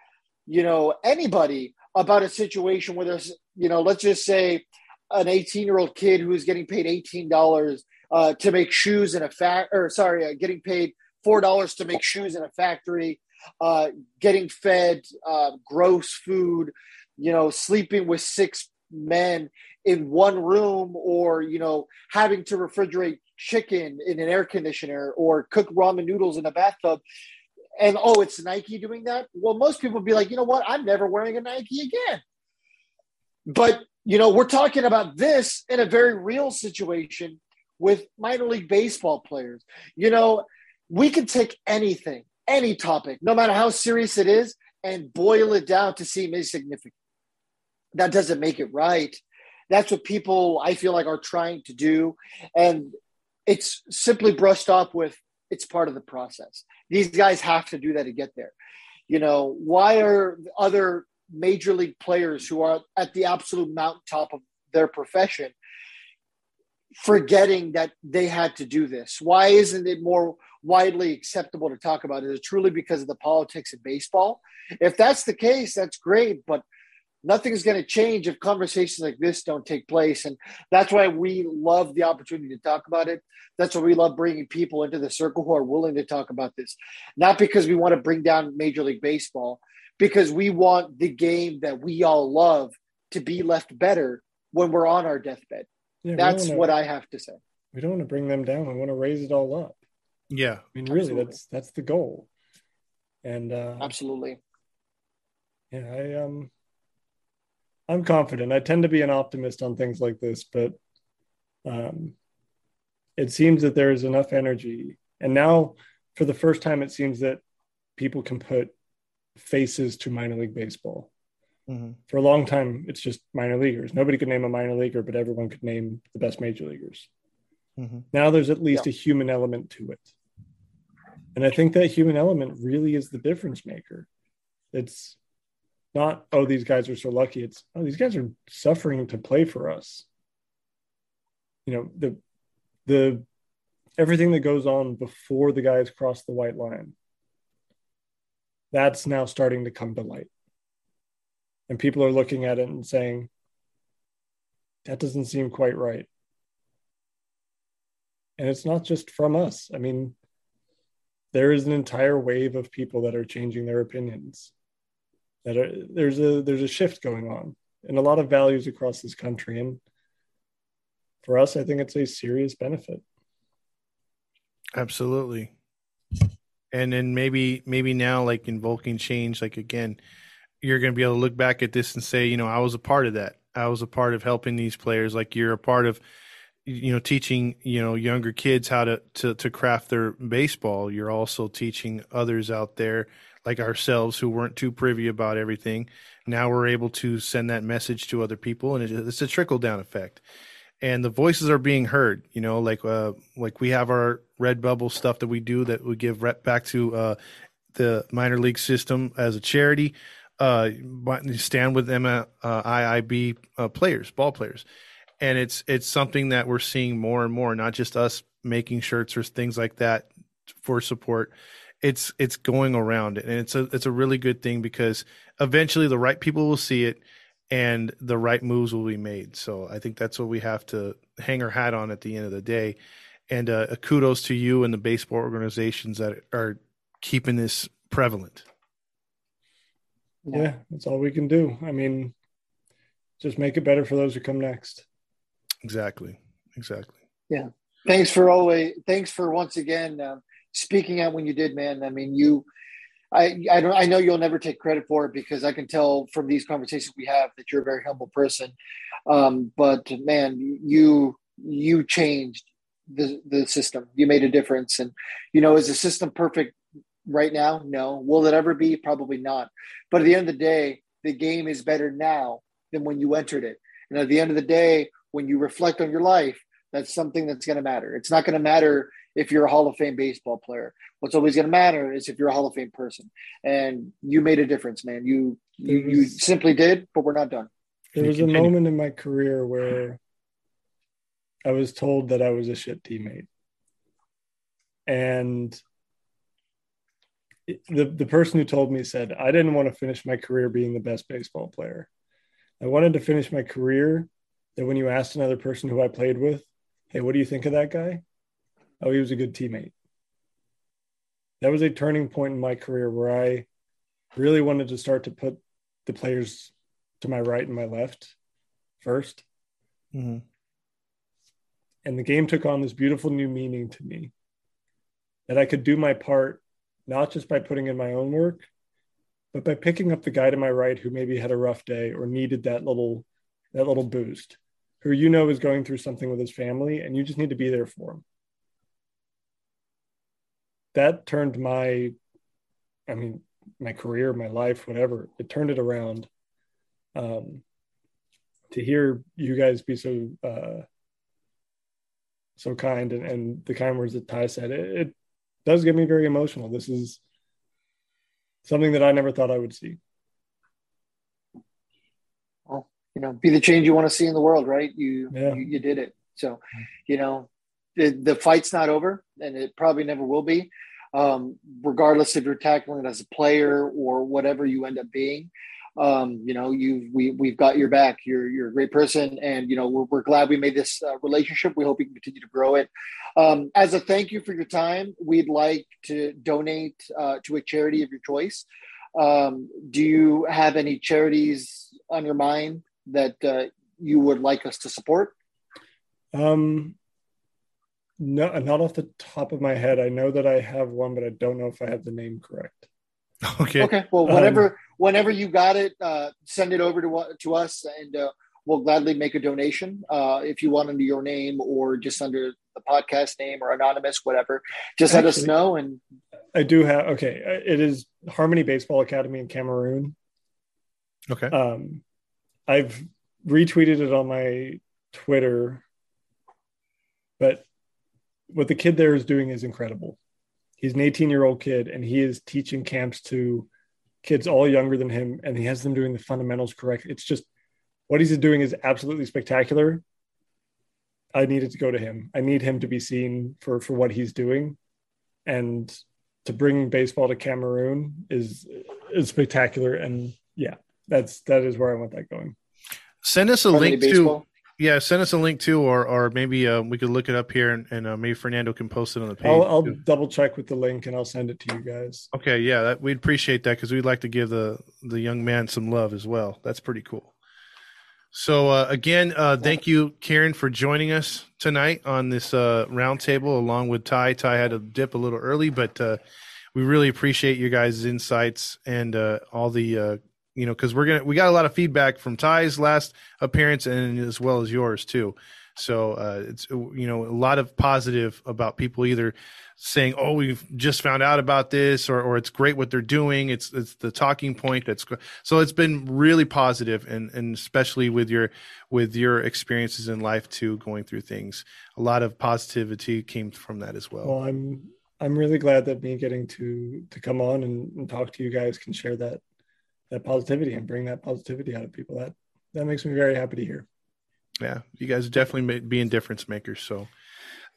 you know, anybody about a situation where there's, you know, let's just say an 18 year old kid who is getting paid $18 uh, to make shoes in a fact, or sorry, uh, getting paid $4 to make shoes in a factory, uh, getting fed uh, gross food, you know, sleeping with six men in one room or, you know, having to refrigerate chicken in an air conditioner or cook ramen noodles in a bathtub and oh, it's Nike doing that. Well, most people would be like, you know what? I'm never wearing a Nike again. But, you know, we're talking about this in a very real situation with minor league baseball players. You know, we can take anything, any topic, no matter how serious it is, and boil it down to seem insignificant. That doesn't make it right. That's what people, I feel like, are trying to do. And it's simply brushed off with it's part of the process. These guys have to do that to get there. You know, why are other major league players who are at the absolute mountaintop of their profession forgetting that they had to do this? Why isn't it more widely acceptable to talk about? Is it truly because of the politics of baseball? If that's the case, that's great. But nothing's going to change if conversations like this don't take place and that's why we love the opportunity to talk about it. That's why we love bringing people into the circle who are willing to talk about this. Not because we want to bring down major league baseball because we want the game that we all love to be left better when we're on our deathbed. Yeah, that's wanna, what i have to say. We don't want to bring them down. We want to raise it all up. Yeah i mean really absolutely. that's that's the goal. And uh absolutely. yeah i um I'm confident. I tend to be an optimist on things like this, but um, it seems that there is enough energy. And now, for the first time, it seems that people can put faces to minor league baseball. Mm-hmm. For a long time, it's just minor leaguers. Nobody could name a minor leaguer, but everyone could name the best major leaguers. Mm-hmm. Now there's at least yeah. a human element to it. And I think that human element really is the difference maker. It's not oh these guys are so lucky. It's oh these guys are suffering to play for us. You know the the everything that goes on before the guys cross the white line that's now starting to come to light. And people are looking at it and saying that doesn't seem quite right. And it's not just from us. I mean there is an entire wave of people that are changing their opinions that are, there's a there's a shift going on in a lot of values across this country. And for us i think it's a serious benefit. Absolutely. And then maybe maybe now like invoking change like again you're going to be able to look back at this and say you know i was a part of that. I was a part of helping these players. Like you're a part of you know teaching you know younger kids how to to, to craft their baseball. You're also teaching others out there like ourselves who weren't too privy about everything. Now we're able to send that message to other people, and it's a trickle down effect. And the voices are being heard. You know, like uh, like we have our Redbubble stuff that we do that we give back to uh, the minor league system as a charity. Uh, stand with them uh, IIB uh, players, ball players, and it's it's something that we're seeing more and more. Not just us making shirts or things like that for support it's it's going around and it's a it's a really good thing because eventually the right people will see it and the right moves will be made. So I think that's what we have to hang our hat on at the end of the day. And uh, kudos to you and the baseball organizations that are keeping this prevalent. yeah, that's all we can do. I mean, just make it better for those who come next. Exactly. Exactly. Yeah. Thanks for always. Thanks for once again uh, speaking out when you did, man. I mean, you. I I don't. I know you'll never take credit for it because I can tell from these conversations we have that you're a very humble person. Um, but man, you you changed the the system. You made a difference, and you know, is the system perfect right now? No. Will it ever be? Probably not. But at the end of the day, the game is better now than when you entered it. And at the end of the day, when you reflect on your life, that's something that's going to matter. It's not going to matter if you're a Hall of Fame baseball player. What's always going to matter is if you're a Hall of Fame person. And you made a difference, man. You you, you simply did, but we're not done. There was a moment in my career where I was told that I was a shit teammate. And the the person who told me said I didn't want to finish my career being the best baseball player. I wanted to finish my career that when you asked another person who I played with, "Hey, what do you think of that guy?" Oh, he was a good teammate. That was a turning point in my career where I really wanted to start to put the players to my right and my left 1st mm-hmm. And the game took on this beautiful new meaning to me that I could do my part not just by putting in my own work, but by picking up the guy to my right who maybe had a rough day or needed that little that little boost, who you know is going through something with his family, and you just need to be there for him. That turned my, I mean, my career, my life, whatever. It turned it around. Um, to hear you guys be so uh, so kind and, and the kind words that Ty said, it, it does get me very emotional. This is something that I never thought I would see. Well, you know, be the change you want to see in the world, right? You yeah. you, you, did it. So, you know, the, the fight's not over, and it probably never will be. Um, regardless if you're tackling it as a player or whatever you end up being, um, you know, you we we've got your back. You're you're a great person, and you know we're, we're glad we made this uh, relationship. We hope we can continue to grow it. Um, as a thank you for your time, we'd like to donate uh, to a charity of your choice. Um, do you have any charities on your mind that uh, you would like us to support? Um, no, not off the top of my head. I know that I have one, but I don't know if I have the name correct. Okay. Okay. Well, whenever um, whenever you got it, uh, send it over to to us, and uh, we'll gladly make a donation. Uh, if you want under your name or just under the podcast name or anonymous, whatever, just Actually, let us know. And I do have okay. Uh, it is Harmony Baseball Academy in Cameroon. Okay. Um, I've retweeted it on my Twitter, but what the kid there is doing is incredible. He's an 18 year old kid, and he is teaching camps to kids all younger than him, and he has them doing the fundamentals correct. It's just what he's doing is absolutely spectacular. I needed to go to him. I need him to be seen for for what he's doing, and to bring baseball to Cameroon is is spectacular. And yeah, that's that is where I want that going. Send us a link to yeah, send us a link too, or or maybe uh, we could look it up here, and, and uh, maybe Fernando can post it on the page. I'll, I'll double check with the link, and I'll send it to you guys. Okay, yeah, that, we'd appreciate that because we'd like to give the the young man some love as well. That's pretty cool. So uh, again, uh, thank you, Kieran, for joining us tonight on this uh, roundtable, along with Ty. Ty had to dip a little early, but uh, we really appreciate you guys' insights and uh, all the uh, you know, because we're gonna we got a lot of feedback from Ty's last appearance and as well as yours too. So uh, it's you know a lot of positive about people either saying, "Oh, we've just found out about this," or, or "It's great what they're doing." It's it's the talking point. That's so it's been really positive, and and especially with your with your experiences in life too, going through things. A lot of positivity came from that as well. Well, I'm I'm really glad that me getting to to come on and, and talk to you guys can share that that positivity and bring that positivity out of people. That that makes me very happy to hear. Yeah, you guys are definitely being difference makers. So,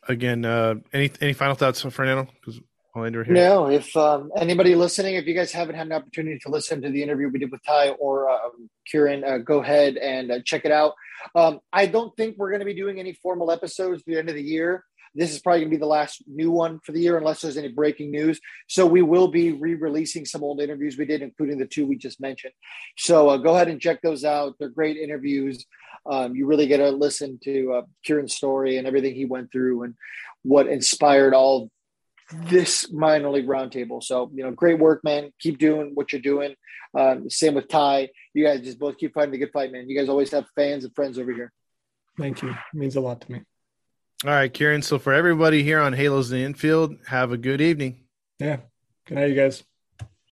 again, uh, any any final thoughts, Fernando? Because I'll end right here. No, if um, anybody listening, if you guys haven't had an opportunity to listen to the interview we did with Ty or um, Kieran, uh, go ahead and uh, check it out. Um, I don't think we're going to be doing any formal episodes at the end of the year. This is probably going to be the last new one for the year, unless there's any breaking news. So we will be re-releasing some old interviews we did, including the two we just mentioned. So uh, go ahead and check those out. They're great interviews. Um, you really get to listen to uh, Kieran's story and everything he went through and what inspired all this minor league roundtable. So, you know, great work, man. Keep doing what you're doing. Um, same with Ty. You guys just both keep fighting the good fight, man. You guys always have fans and friends over here. Thank you. It means a lot to me. All right, Kieran. So for everybody here on Halos in the Infield, have a good evening. Yeah. Good night, you guys.